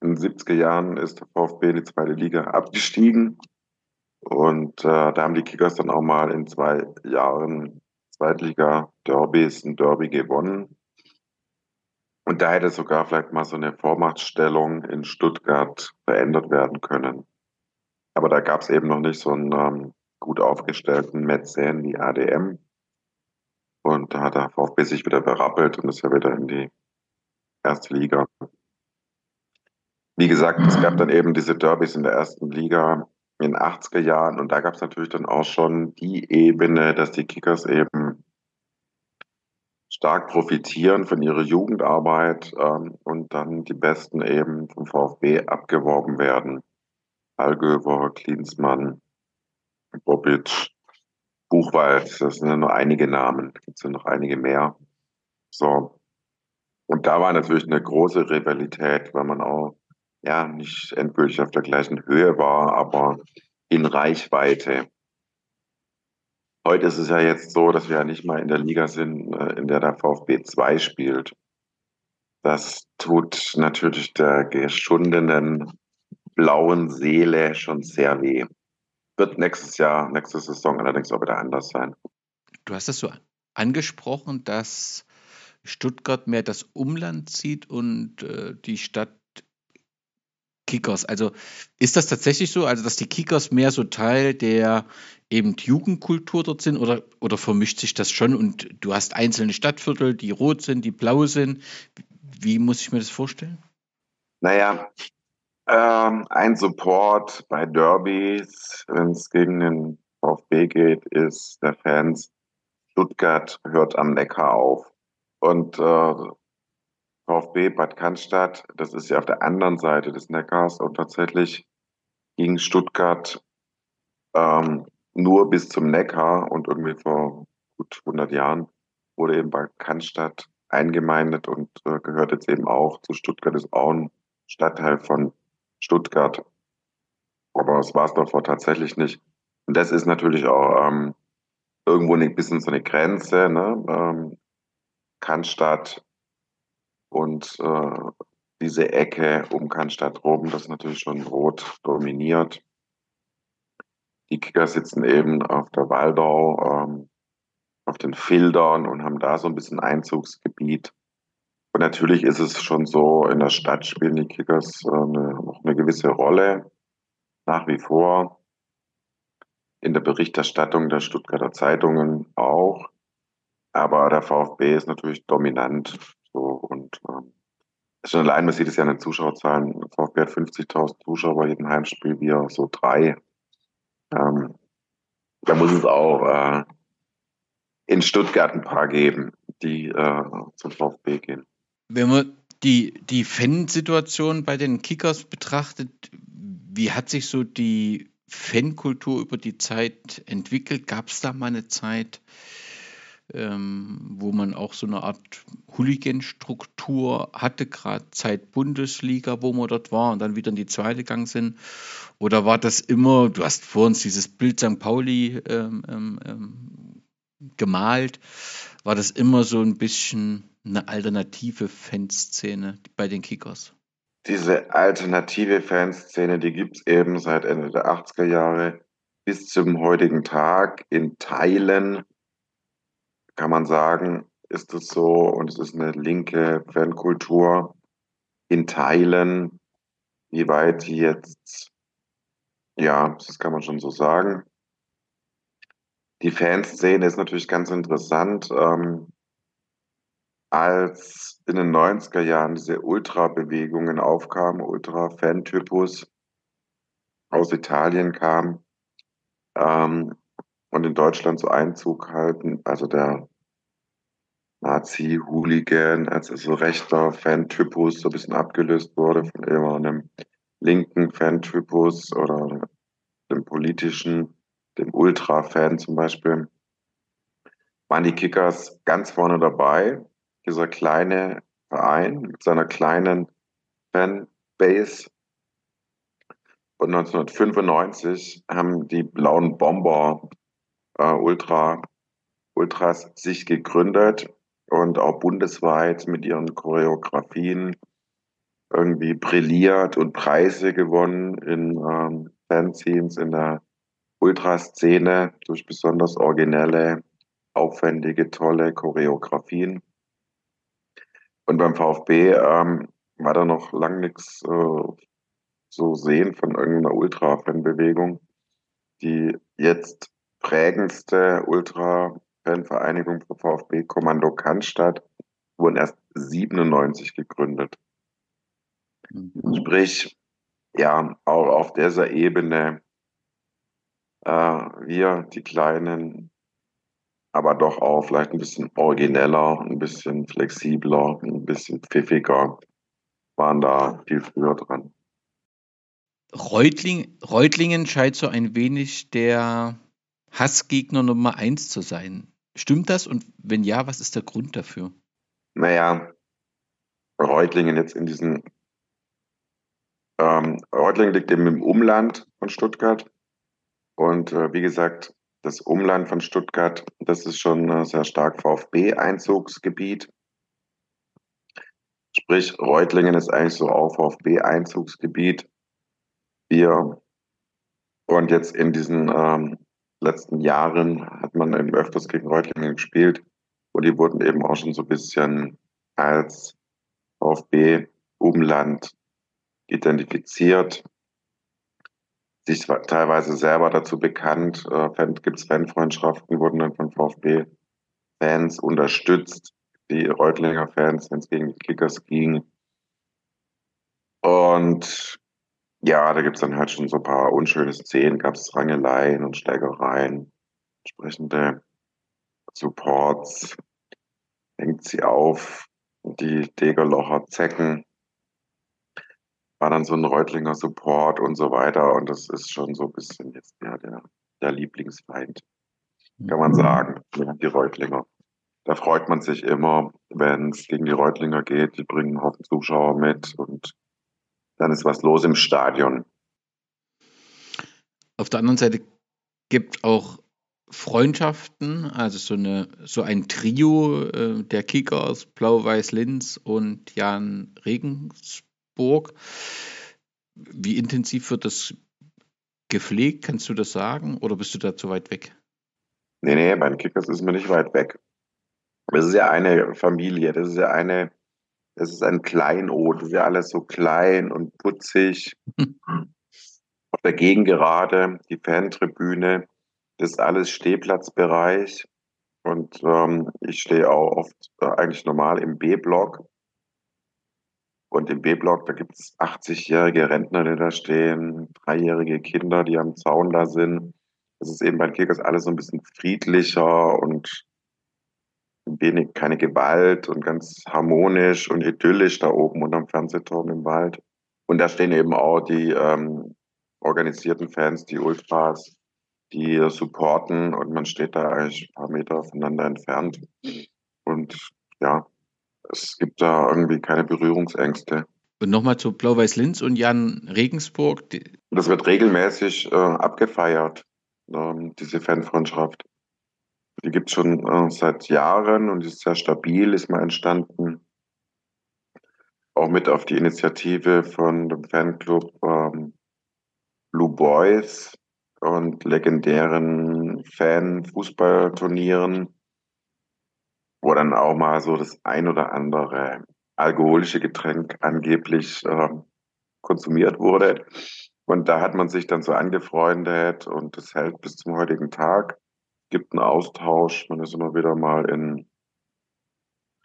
D: in den 70er Jahren ist der VfB in die zweite Liga abgestiegen. Und äh, da haben die Kickers dann auch mal in zwei Jahren Zweitliga-Derbys ein Derby gewonnen. Und da hätte sogar vielleicht mal so eine Vormachtstellung in Stuttgart verändert werden können. Aber da gab es eben noch nicht so einen ähm, gut aufgestellten Mäzen wie ADM. Und da hat der VfB sich wieder berappelt und ist ja wieder in die erste Liga. Wie gesagt, es gab dann eben diese Derbys in der ersten Liga in den 80er Jahren und da gab es natürlich dann auch schon die Ebene, dass die Kickers eben stark profitieren von ihrer Jugendarbeit ähm, und dann die Besten eben vom VfB abgeworben werden. Allgöwer, Klinsmann, Bobic, Buchwald, das sind ja nur einige Namen, gibt es ja noch einige mehr. So. Und da war natürlich eine große Rivalität, weil man auch ja nicht endgültig auf der gleichen Höhe war, aber in Reichweite. Heute ist es ja jetzt so, dass wir ja nicht mal in der Liga sind, äh, in der der VfB 2 spielt. Das tut natürlich der geschundenen blauen Seele schon sehr weh. Wird nächstes Jahr, nächste Saison allerdings auch wieder anders sein.
C: Du hast es so angesprochen, dass Stuttgart mehr das Umland zieht und äh, die Stadt Kickers. Also ist das tatsächlich so, also dass die Kickers mehr so Teil der eben Jugendkultur dort sind oder, oder vermischt sich das schon und du hast einzelne Stadtviertel, die rot sind, die blau sind? Wie muss ich mir das vorstellen?
D: Naja, ähm, ein Support bei Derbys, wenn es gegen den VfB geht, ist der Fans, Stuttgart hört am Neckar auf. Und äh, VfB Bad Cannstatt, das ist ja auf der anderen Seite des Neckars und tatsächlich ging Stuttgart ähm, nur bis zum Neckar und irgendwie vor gut 100 Jahren wurde eben Bad Cannstatt eingemeindet und äh, gehört jetzt eben auch zu Stuttgart, ist auch ein Stadtteil von Stuttgart. Aber es war es davor tatsächlich nicht. Und das ist natürlich auch ähm, irgendwo ein bisschen so eine Grenze. Ne? Ähm, Cannstatt und äh, diese Ecke um Cannstatt rum, das ist natürlich schon rot dominiert. Die Kicker sitzen eben auf der Waldau, ähm, auf den Fildern und haben da so ein bisschen Einzugsgebiet. Und natürlich ist es schon so, in der Stadt spielen die Kickers äh, eine, noch eine gewisse Rolle, nach wie vor. In der Berichterstattung der Stuttgarter Zeitungen auch. Aber der VfB ist natürlich dominant so, und ähm, schon allein, man sieht es ja in den Zuschauerzahlen, VfB hat 50.000 Zuschauer bei jedem Heimspiel, wir so drei. Ähm, da muss es auch äh, in Stuttgart ein paar geben, die äh, zum VfB gehen.
C: Wenn man die, die Fansituation bei den Kickers betrachtet, wie hat sich so die Fankultur über die Zeit entwickelt? Gab es da mal eine Zeit, ähm, wo man auch so eine Art Hooligan-Struktur hatte, gerade Zeit Bundesliga, wo man dort war und dann wieder in die zweite gegangen sind? Oder war das immer, du hast vor uns dieses Bild St. Pauli ähm, ähm, ähm, gemalt, war das immer so ein bisschen eine alternative Fanszene bei den Kickers?
D: Diese alternative Fanszene, die gibt es eben seit Ende der 80er Jahre bis zum heutigen Tag in Teilen kann man sagen, ist es so und es ist eine linke Fankultur in Teilen, wie weit die jetzt, ja, das kann man schon so sagen. Die Fanszene ist natürlich ganz interessant. Ähm, als in den 90er Jahren diese Ultra-Bewegungen aufkamen, Ultra-Fan-Typus aus Italien kam, ähm, und in Deutschland so Einzug halten, also der Nazi-Hooligan, also so rechter Fan-Typus so ein bisschen abgelöst wurde von immer einem linken Fan-Typus oder dem politischen, dem Ultra-Fan zum Beispiel, waren die Kickers ganz vorne dabei. Dieser kleine Verein mit seiner kleinen Fanbase und 1995 haben die blauen Bomber äh, Ultra, Ultras sich gegründet und auch bundesweit mit ihren Choreografien irgendwie brilliert und Preise gewonnen in ähm, Fanzines in der Ultraszene durch besonders originelle, aufwendige, tolle Choreografien. Und beim VfB ähm, war da noch lang nichts äh, so sehen von irgendeiner Ultra-Fan-Bewegung, die jetzt prägendste Ultra-Fan-Vereinigung für VfB, Kommando Cannstatt, wurden erst 97 gegründet. Mhm. Sprich, ja, auch auf dieser Ebene, äh, wir, die Kleinen, aber doch auch vielleicht ein bisschen origineller, ein bisschen flexibler, ein bisschen pfiffiger, waren da viel früher dran.
C: Reutling, Reutlingen scheint so ein wenig der Hassgegner Nummer eins zu sein. Stimmt das? Und wenn ja, was ist der Grund dafür?
D: Naja, Reutlingen jetzt in diesen. Ähm, Reutlingen liegt eben im Umland von Stuttgart. Und äh, wie gesagt, das Umland von Stuttgart, das ist schon äh, sehr stark VfB-Einzugsgebiet. Sprich, Reutlingen ist eigentlich so auch VfB-Einzugsgebiet. Wir und jetzt in diesen ähm, letzten Jahren hat man eben öfters gegen Reutlingen gespielt und die wurden eben auch schon so ein bisschen als VfB Umland identifiziert, sich teilweise selber dazu bekannt. Äh, Gibt es Fanfreundschaften, wurden dann von VfB-Fans unterstützt, die Reutlinger Fans, wenn es gegen die Kickers ging. Und ja, da gibt es dann halt schon so ein paar unschöne Szenen, gab es Rangeleien und Steigereien, entsprechende Supports, hängt sie auf, die Degerlocher Zecken, war dann so ein Reutlinger Support und so weiter. Und das ist schon so ein bisschen jetzt ja, der, der Lieblingsfeind, kann man mhm. sagen, die Reutlinger. Da freut man sich immer, wenn es gegen die Reutlinger geht, die bringen einen Haufen Zuschauer mit und dann ist was los im Stadion.
C: Auf der anderen Seite gibt auch Freundschaften, also so, eine, so ein Trio äh, der Kickers, Blau-Weiß-Linz und Jan Regensburg. Wie intensiv wird das gepflegt? Kannst du das sagen oder bist du da zu weit weg?
D: Nee, nee, bei den Kickers ist mir nicht weit weg. Das ist ja eine Familie, das ist ja eine es ist ein Kleinod, das ist ja alles so klein und putzig. Auf der Gegengerade, die Fantribüne, das ist alles Stehplatzbereich. Und ähm, ich stehe auch oft äh, eigentlich normal im B-Block. Und im B-Block, da gibt es 80-jährige Rentner, die da stehen, dreijährige Kinder, die am Zaun da sind. Das ist eben bei Kickers alles so ein bisschen friedlicher und wenig, keine Gewalt und ganz harmonisch und idyllisch da oben unterm Fernsehturm im Wald. Und da stehen eben auch die ähm, organisierten Fans, die Ultras, die supporten und man steht da eigentlich ein paar Meter voneinander entfernt. Und ja, es gibt da irgendwie keine Berührungsängste.
C: Und nochmal zu Blau-Weiß-Linz und Jan Regensburg.
D: Das wird regelmäßig äh, abgefeiert, ähm, diese Fanfreundschaft. Die gibt es schon äh, seit Jahren und ist sehr stabil, ist mal entstanden. Auch mit auf die Initiative von dem Fanclub ähm, Blue Boys und legendären Fan-Fußballturnieren, wo dann auch mal so das ein oder andere alkoholische Getränk angeblich äh, konsumiert wurde. Und da hat man sich dann so angefreundet und das hält bis zum heutigen Tag. Gibt einen Austausch. Man ist immer wieder mal in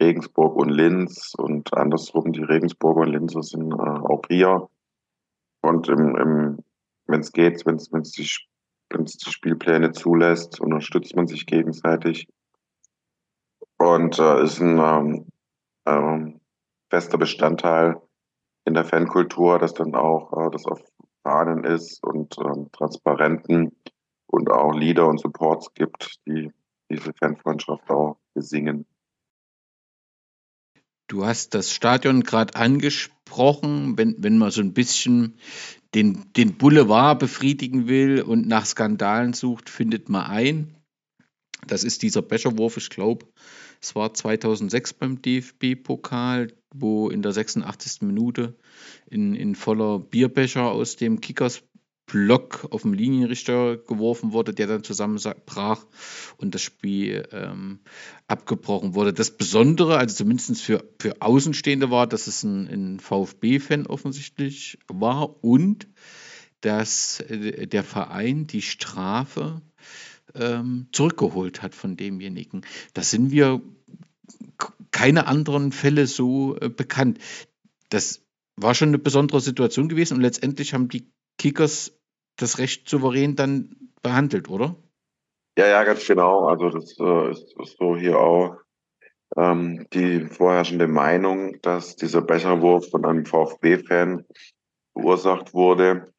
D: Regensburg und Linz und andersrum die Regensburger und Linzer sind äh, auch hier. Und im, im, wenn es geht, wenn es die, die Spielpläne zulässt, unterstützt man sich gegenseitig. Und äh, ist ein ähm, ähm, fester Bestandteil in der Fankultur, dass dann auch äh, das auf Fahnen ist und ähm, Transparenten und auch Lieder und Supports gibt, die diese Fanfreundschaft auch besingen.
C: Du hast das Stadion gerade angesprochen, wenn, wenn man so ein bisschen den, den Boulevard befriedigen will und nach Skandalen sucht, findet man ein. Das ist dieser Becherwurf, ich glaube, es war 2006 beim DFB-Pokal, wo in der 86. Minute in, in voller Bierbecher aus dem Kickers Block auf dem Linienrichter geworfen wurde, der dann zusammenbrach und das Spiel ähm, abgebrochen wurde. Das Besondere, also zumindest für, für Außenstehende war, dass es ein, ein VfB-Fan offensichtlich war und dass äh, der Verein die Strafe ähm, zurückgeholt hat von demjenigen. Da sind wir keine anderen Fälle so äh, bekannt. Das war schon eine besondere Situation gewesen und letztendlich haben die Kickers das recht souverän dann behandelt, oder?
D: Ja, ja, ganz genau. Also das äh, ist, so hier auch ähm, die vorherrschende Meinung, dass dieser Becherwurf von einem VfB-Fan verursacht wurde.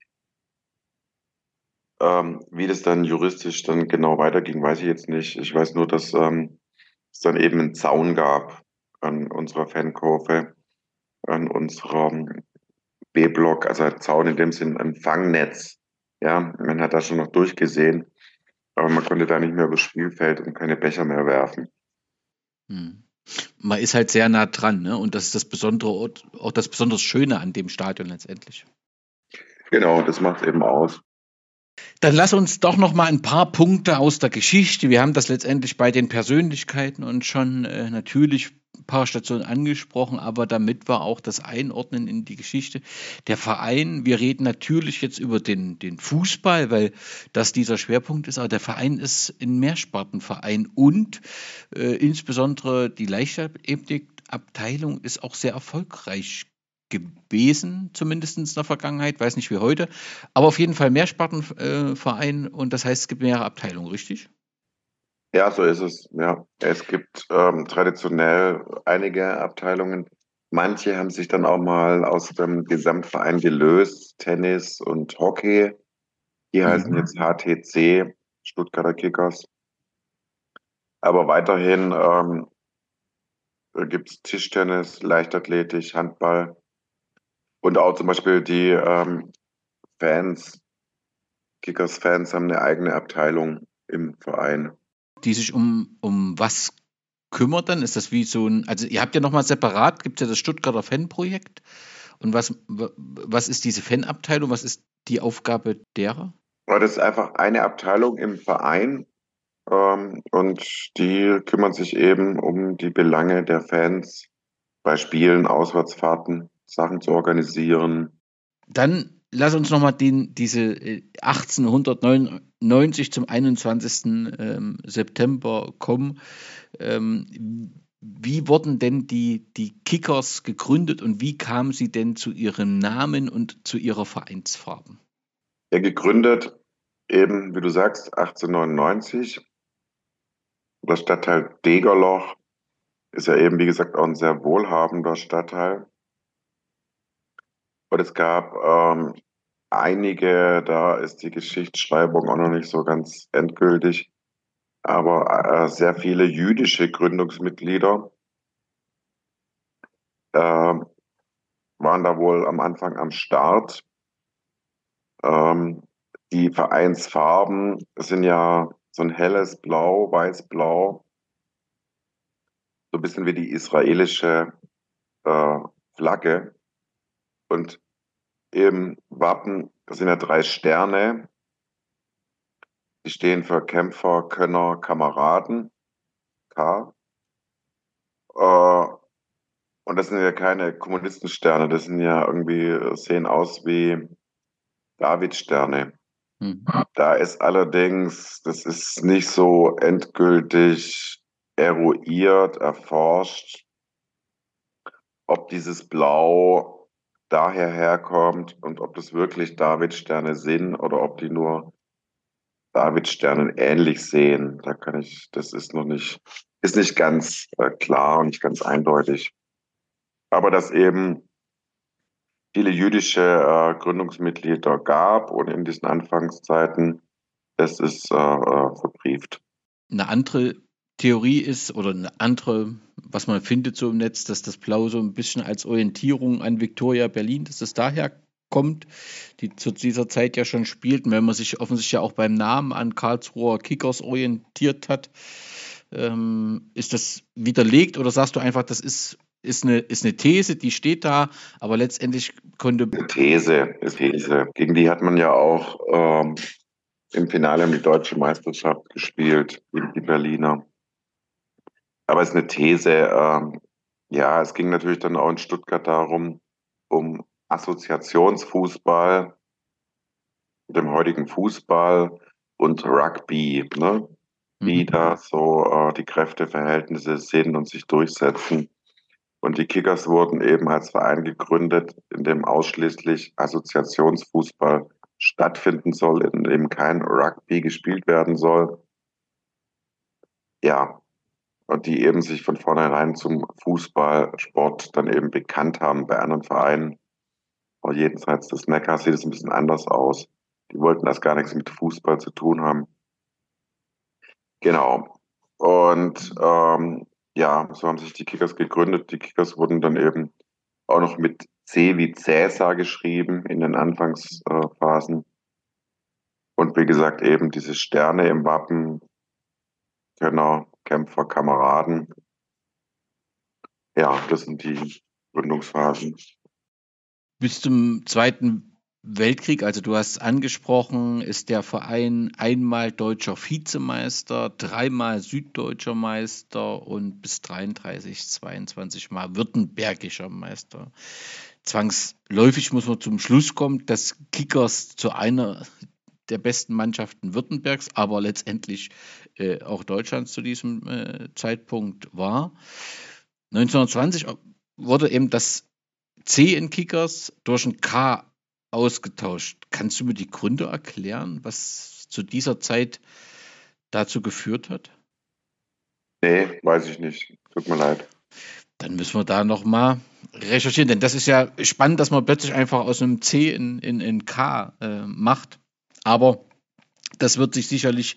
D: Ähm, wie das dann juristisch dann genau weiterging, weiß ich jetzt nicht. Ich weiß nur, dass ähm, es dann eben einen Zaun gab an unserer Fankurve, an unserem B-Block, also ein Zaun in dem Sinn ein Fangnetz. Ja, man hat da schon noch durchgesehen, aber man konnte da nicht mehr übers Spielfeld und keine Becher mehr werfen.
C: Hm. Man ist halt sehr nah dran, ne? Und das ist das besondere, auch das besonders Schöne an dem Stadion letztendlich.
D: Genau, das macht eben aus.
C: Dann lass uns doch noch mal ein paar Punkte aus der Geschichte. Wir haben das letztendlich bei den Persönlichkeiten und schon äh, natürlich paar Stationen angesprochen, aber damit wir auch das einordnen in die Geschichte. Der Verein, wir reden natürlich jetzt über den, den Fußball, weil das dieser Schwerpunkt ist, aber der Verein ist ein Mehrspartenverein und äh, insbesondere die Leichtathletikabteilung ist auch sehr erfolgreich gewesen, zumindest in der Vergangenheit, weiß nicht wie heute, aber auf jeden Fall Mehrspartenverein äh, und das heißt, es gibt mehrere Abteilungen, richtig?
D: Ja, so ist es. Ja, es gibt ähm, traditionell einige Abteilungen. Manche haben sich dann auch mal aus dem Gesamtverein gelöst, Tennis und Hockey. Die mhm. heißen jetzt HTC, Stuttgarter Kickers. Aber weiterhin ähm, gibt es Tischtennis, Leichtathletik, Handball. Und auch zum Beispiel die ähm, Fans, Kickers-Fans haben eine eigene Abteilung im Verein.
C: Die sich um, um was kümmert dann? Ist das wie so ein, also ihr habt ja nochmal separat, gibt es ja das Stuttgarter Fanprojekt. Und was, was ist diese Fanabteilung? Was ist die Aufgabe derer?
D: Das ist einfach eine Abteilung im Verein ähm, und die kümmern sich eben um die Belange der Fans bei Spielen, Auswärtsfahrten. Sachen zu organisieren.
C: Dann lass uns nochmal diese 1899 äh, zum 21. Ähm, September kommen. Ähm, wie wurden denn die, die Kickers gegründet und wie kamen sie denn zu ihrem Namen und zu ihrer Vereinsfarben?
D: Ja, gegründet eben, wie du sagst, 1899. Das Stadtteil Degerloch ist ja eben, wie gesagt, auch ein sehr wohlhabender Stadtteil. Und es gab ähm, einige, da ist die Geschichtsschreibung auch noch nicht so ganz endgültig, aber äh, sehr viele jüdische Gründungsmitglieder äh, waren da wohl am Anfang am Start. Ähm, die Vereinsfarben sind ja so ein helles Blau, weiß-blau, so ein bisschen wie die israelische äh, Flagge. Und im Wappen sind ja drei Sterne. Die stehen für Kämpfer, Könner, Kameraden. K. Äh, und das sind ja keine Kommunistensterne, das sind ja irgendwie, sehen aus wie Davidsterne. Mhm. Da ist allerdings, das ist nicht so endgültig eruiert, erforscht, ob dieses Blau daher herkommt und ob das wirklich Davidsterne sind oder ob die nur Davidsternen ähnlich sehen. Da kann ich, das ist noch nicht, ist nicht ganz äh, klar und nicht ganz eindeutig. Aber dass eben viele jüdische äh, Gründungsmitglieder gab und in diesen Anfangszeiten, das ist äh, verbrieft.
C: Eine andere Theorie ist oder eine andere, was man findet so im Netz, dass das Blau so ein bisschen als Orientierung an Victoria Berlin, dass es daher kommt, die zu dieser Zeit ja schon spielten, wenn man sich offensichtlich ja auch beim Namen an Karlsruher Kickers orientiert hat. Ähm, ist das widerlegt oder sagst du einfach, das ist, ist, eine, ist eine These, die steht da, aber letztendlich konnte.
D: Eine These, eine These. Gegen die hat man ja auch ähm, im Finale um die deutsche Meisterschaft gespielt, die Berliner. Aber es ist eine These. Ähm, ja, es ging natürlich dann auch in Stuttgart darum, um Assoziationsfußball, dem heutigen Fußball und Rugby, ne? wie mhm. da so äh, die Kräfteverhältnisse sind und sich durchsetzen. Und die Kickers wurden eben als Verein gegründet, in dem ausschließlich Assoziationsfußball stattfinden soll, in dem kein Rugby gespielt werden soll. Ja, die eben sich von vornherein zum Fußballsport dann eben bekannt haben bei anderen Vereinen. Aber jenseits des Meckers sieht es ein bisschen anders aus. Die wollten das gar nichts mit Fußball zu tun haben. Genau. Und ähm, ja, so haben sich die Kickers gegründet. Die Kickers wurden dann eben auch noch mit C wie Cäsar geschrieben in den Anfangsphasen. Und wie gesagt, eben diese Sterne im Wappen, Könner, Kämpfer, Kameraden. Ja, das sind die Gründungsphasen.
C: Bis zum Zweiten Weltkrieg, also du hast angesprochen, ist der Verein einmal deutscher Vizemeister, dreimal süddeutscher Meister und bis 33, 22 Mal württembergischer Meister. Zwangsläufig muss man zum Schluss kommen, dass Kickers zu einer der besten Mannschaften Württembergs, aber letztendlich äh, auch Deutschlands zu diesem äh, Zeitpunkt war. 1920 wurde eben das C in Kickers durch ein K ausgetauscht. Kannst du mir die Gründe erklären, was zu dieser Zeit dazu geführt hat?
D: Nee, weiß ich nicht. Tut mir leid.
C: Dann müssen wir da nochmal recherchieren, denn das ist ja spannend, dass man plötzlich einfach aus einem C in, in, in K äh, macht. Aber das wird sich sicherlich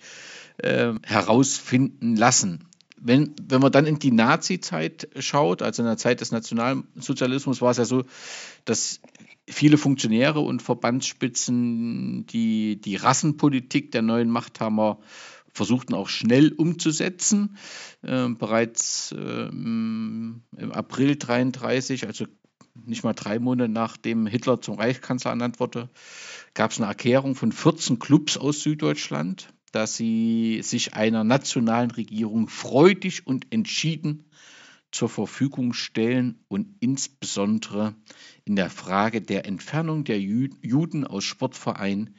C: äh, herausfinden lassen. Wenn, wenn man dann in die Nazi-Zeit schaut, also in der Zeit des Nationalsozialismus, war es ja so, dass viele Funktionäre und Verbandsspitzen die, die Rassenpolitik der neuen Machthaber versuchten auch schnell umzusetzen. Äh, bereits äh, im April 1933, also nicht mal drei Monate nachdem Hitler zum Reichskanzler ernannt wurde, gab es eine Erklärung von 14 Clubs aus Süddeutschland, dass sie sich einer nationalen Regierung freudig und entschieden zur Verfügung stellen und insbesondere in der Frage der Entfernung der Juden aus Sportvereinen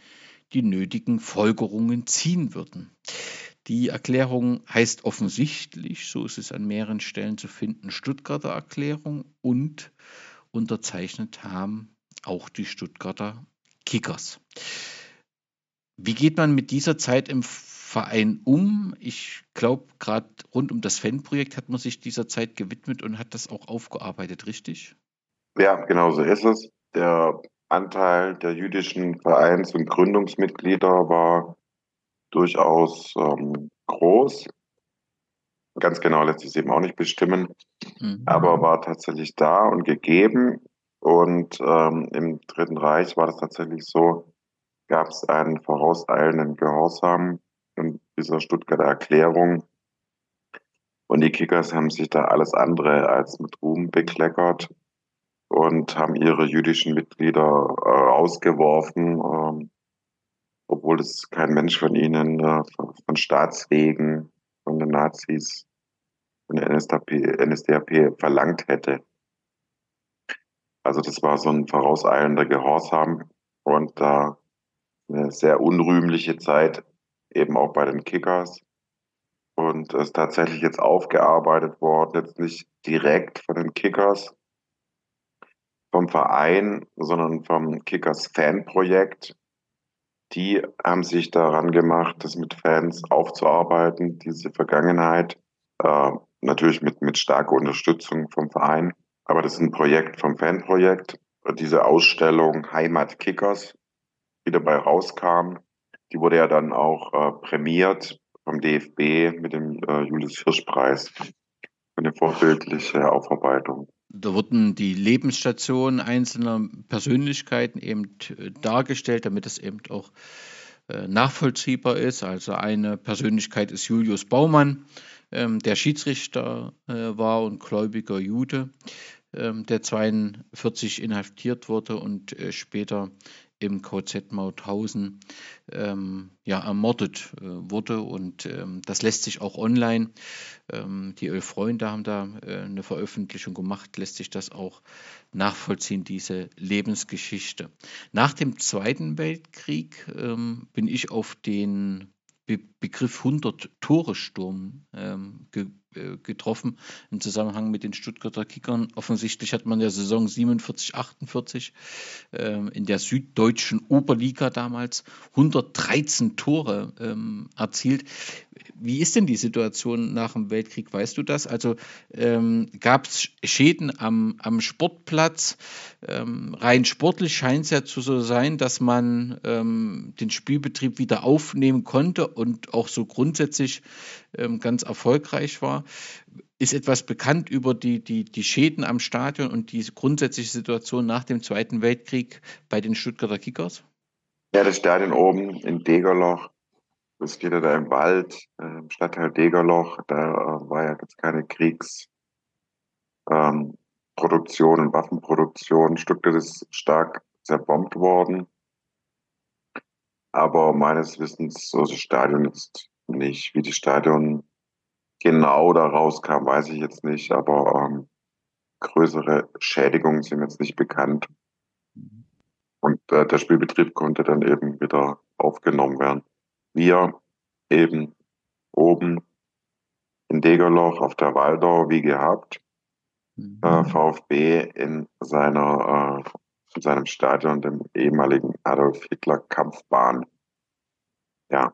C: die nötigen Folgerungen ziehen würden. Die Erklärung heißt offensichtlich, so ist es an mehreren Stellen zu finden, Stuttgarter Erklärung und unterzeichnet haben auch die Stuttgarter Kickers. Wie geht man mit dieser Zeit im Verein um? Ich glaube, gerade rund um das Fanprojekt hat man sich dieser Zeit gewidmet und hat das auch aufgearbeitet, richtig?
D: Ja, genau so ist es. Der Anteil der jüdischen Vereins- und Gründungsmitglieder war durchaus ähm, groß. Ganz genau lässt sich es eben auch nicht bestimmen, mhm. aber war tatsächlich da und gegeben. Und ähm, im Dritten Reich war das tatsächlich so, gab es einen vorauseilenden Gehorsam in dieser Stuttgarter Erklärung. Und die Kickers haben sich da alles andere als mit Ruhm bekleckert und haben ihre jüdischen Mitglieder äh, ausgeworfen, äh, obwohl es kein Mensch von ihnen äh, von, Staatswegen, von den Nazis, von der NSDAP, NSDAP verlangt hätte. Also das war so ein vorauseilender Gehorsam und da eine sehr unrühmliche Zeit eben auch bei den Kickers. Und ist tatsächlich jetzt aufgearbeitet worden, jetzt nicht direkt von den Kickers, vom Verein, sondern vom Kickers Fanprojekt. Die haben sich daran gemacht, das mit Fans aufzuarbeiten, diese Vergangenheit. Äh, natürlich mit, mit starker Unterstützung vom Verein. Aber das ist ein Projekt vom Fanprojekt. Diese Ausstellung Heimat Kickers, die dabei rauskam, die wurde ja dann auch äh, prämiert vom DFB mit dem äh, Julius Hirsch Preis. Eine vorbildliche Aufarbeitung.
C: Da wurden die Lebensstationen einzelner Persönlichkeiten eben äh, dargestellt, damit es eben auch äh, nachvollziehbar ist. Also eine Persönlichkeit ist Julius Baumann, ähm, der Schiedsrichter äh, war und gläubiger Jude, ähm, der 42 inhaftiert wurde und später im KZ Mauthausen ähm, ja, ermordet äh, wurde. Und ähm, das lässt sich auch online, ähm, die Elf Freunde haben da äh, eine Veröffentlichung gemacht, lässt sich das auch nachvollziehen, diese Lebensgeschichte. Nach dem Zweiten Weltkrieg ähm, bin ich auf den Be Begriff 100-Tore-Sturm ähm, ge äh, getroffen im Zusammenhang mit den Stuttgarter Kickern. Offensichtlich hat man der Saison 47, 48 äh, in der süddeutschen Oberliga damals 113 Tore ähm, erzielt. Wie ist denn die Situation nach dem Weltkrieg? Weißt du das? Also ähm, gab es Schäden am, am Sportplatz? Ähm, rein sportlich scheint es ja zu so sein, dass man ähm, den Spielbetrieb wieder aufnehmen konnte und auch so grundsätzlich ähm, ganz erfolgreich war. Ist etwas bekannt über die, die, die Schäden am Stadion und die grundsätzliche Situation nach dem Zweiten Weltkrieg bei den Stuttgarter Kickers?
D: Ja, das Stadion oben in Degerloch, das steht ja da im Wald, äh, im Stadtteil Degerloch, da äh, war ja jetzt keine Kriegsproduktion ähm, und Waffenproduktion. Stuttgart ist stark zerbombt worden. Aber meines Wissens, so das Stadion ist nicht. Wie das Stadion genau da rauskam, weiß ich jetzt nicht, aber ähm, größere Schädigungen sind jetzt nicht bekannt. Und äh, der Spielbetrieb konnte dann eben wieder aufgenommen werden. Wir eben oben in Degerloch auf der Waldau wie gehabt. Mhm. Äh, VfB in seiner äh, in seinem Stadion, dem ehemaligen Adolf Hitler Kampfbahn. Ja,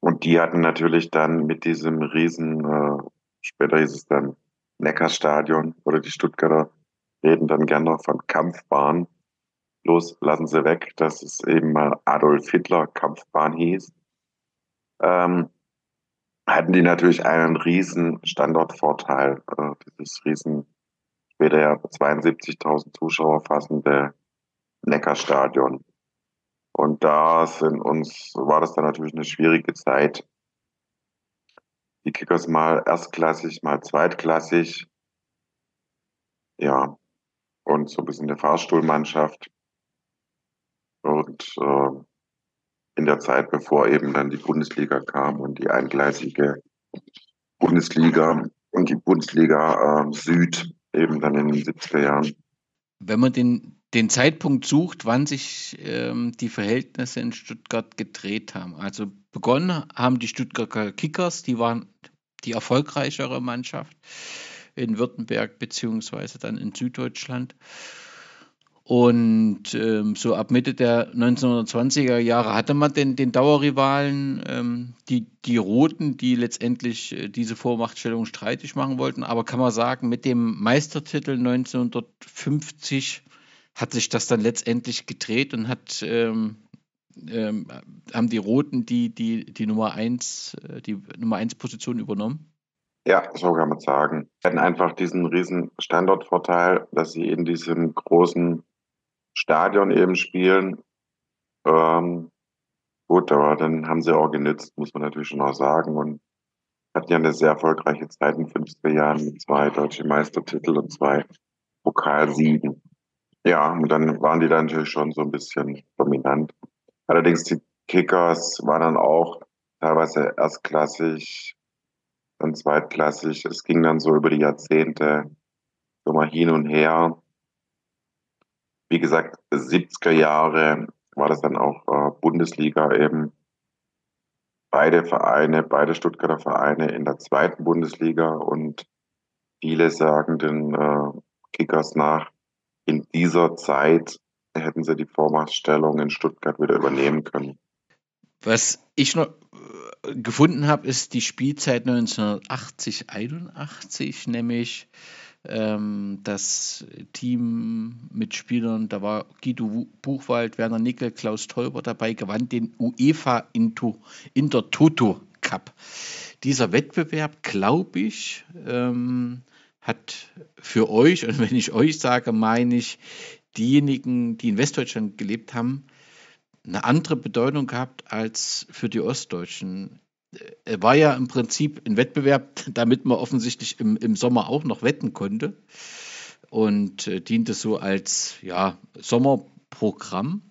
D: und die hatten natürlich dann mit diesem riesen, äh, später hieß es dann Neckarstadion oder die Stuttgarter reden dann gerne noch von Kampfbahn. Los, lassen Sie weg, dass es eben mal Adolf Hitler Kampfbahn hieß. Ähm, hatten die natürlich einen riesen Standortvorteil, äh, dieses riesen, später ja 72.000 Zuschauer fassende Neckarstadion. Und da sind uns, war das dann natürlich eine schwierige Zeit. Die Kickers mal erstklassig, mal zweitklassig. Ja, und so ein bisschen eine Fahrstuhlmannschaft. Und äh, in der Zeit, bevor eben dann die Bundesliga kam und die eingleisige Bundesliga und die Bundesliga äh, Süd eben dann in den 70er Jahren.
C: Wenn man den den Zeitpunkt sucht, wann sich ähm, die Verhältnisse in Stuttgart gedreht haben. Also begonnen haben die Stuttgarter Kickers, die waren die erfolgreichere Mannschaft in Württemberg beziehungsweise dann in Süddeutschland. Und ähm, so ab Mitte der 1920er Jahre hatte man den, den Dauerrivalen, ähm, die, die Roten, die letztendlich äh, diese Vormachtstellung streitig machen wollten. Aber kann man sagen, mit dem Meistertitel 1950 hat sich das dann letztendlich gedreht und hat ähm, ähm, haben die Roten die, die, die Nummer 1, äh, die Nummer 1 Position übernommen?
D: Ja, so kann man sagen. Sie hatten einfach diesen riesen Standortvorteil, dass sie in diesem großen Stadion eben spielen. Ähm, gut, aber dann haben sie auch genützt, muss man natürlich schon auch sagen. Und hatten ja eine sehr erfolgreiche Zeit in den 50er Jahren mit zwei deutschen Meistertitel und zwei Pokalsiegen. Ja, und dann waren die dann natürlich schon so ein bisschen dominant. Allerdings die Kickers waren dann auch teilweise erstklassig, dann zweitklassig. Es ging dann so über die Jahrzehnte so mal hin und her. Wie gesagt, 70er Jahre war das dann auch äh, Bundesliga eben. Beide Vereine, beide Stuttgarter Vereine in der zweiten Bundesliga und viele sagen den äh, Kickers nach, in dieser Zeit hätten sie die Vormachtstellung in Stuttgart wieder übernehmen können.
C: Was ich noch äh, gefunden habe, ist die Spielzeit 1980, 81, nämlich ähm, das Team mit Spielern, da war Guido Buchwald, Werner Nickel, Klaus Teuber dabei, gewann den UEFA Intertoto Cup. Dieser Wettbewerb, glaube ich, ähm, hat für euch, und wenn ich euch sage, meine ich diejenigen, die in Westdeutschland gelebt haben, eine andere Bedeutung gehabt als für die Ostdeutschen. Er war ja im Prinzip ein Wettbewerb, damit man offensichtlich im, im Sommer auch noch wetten konnte und äh, diente so als ja, Sommerprogramm.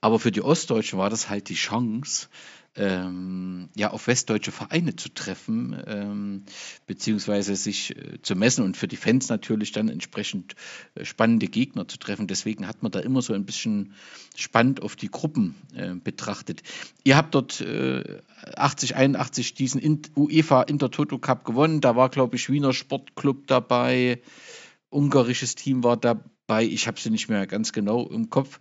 C: Aber für die Ostdeutschen war das halt die Chance, ähm, ja, auf westdeutsche Vereine zu treffen, ähm, beziehungsweise sich äh, zu messen und für die Fans natürlich dann entsprechend äh, spannende Gegner zu treffen. Deswegen hat man da immer so ein bisschen spannend auf die Gruppen äh, betrachtet. Ihr habt dort äh, 80, 81 diesen In UEFA Intertoto Cup gewonnen. Da war, glaube ich, Wiener Sportclub dabei, ungarisches Team war dabei. Ich habe sie nicht mehr ganz genau im Kopf.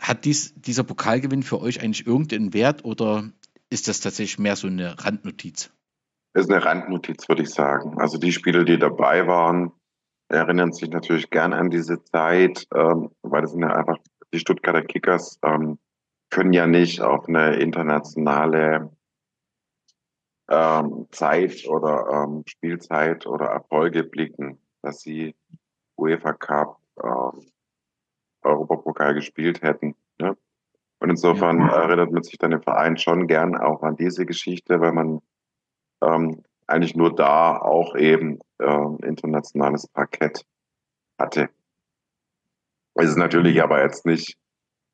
C: Hat dies, dieser Pokalgewinn für euch eigentlich irgendeinen Wert oder ist das tatsächlich mehr so eine Randnotiz?
D: Das ist eine Randnotiz, würde ich sagen. Also die Spieler, die dabei waren, erinnern sich natürlich gern an diese Zeit, ähm, weil das sind ja einfach die Stuttgarter Kickers ähm, können ja nicht auf eine internationale ähm, Zeit oder ähm, Spielzeit oder Erfolge blicken, dass sie UEFA Cup, ähm, Europapokal gespielt hätten. Ne? Und insofern ja. erinnert man sich dann im Verein schon gern auch an diese Geschichte, weil man ähm, eigentlich nur da auch eben ähm, internationales Parkett hatte. Es ist natürlich mhm. aber jetzt nicht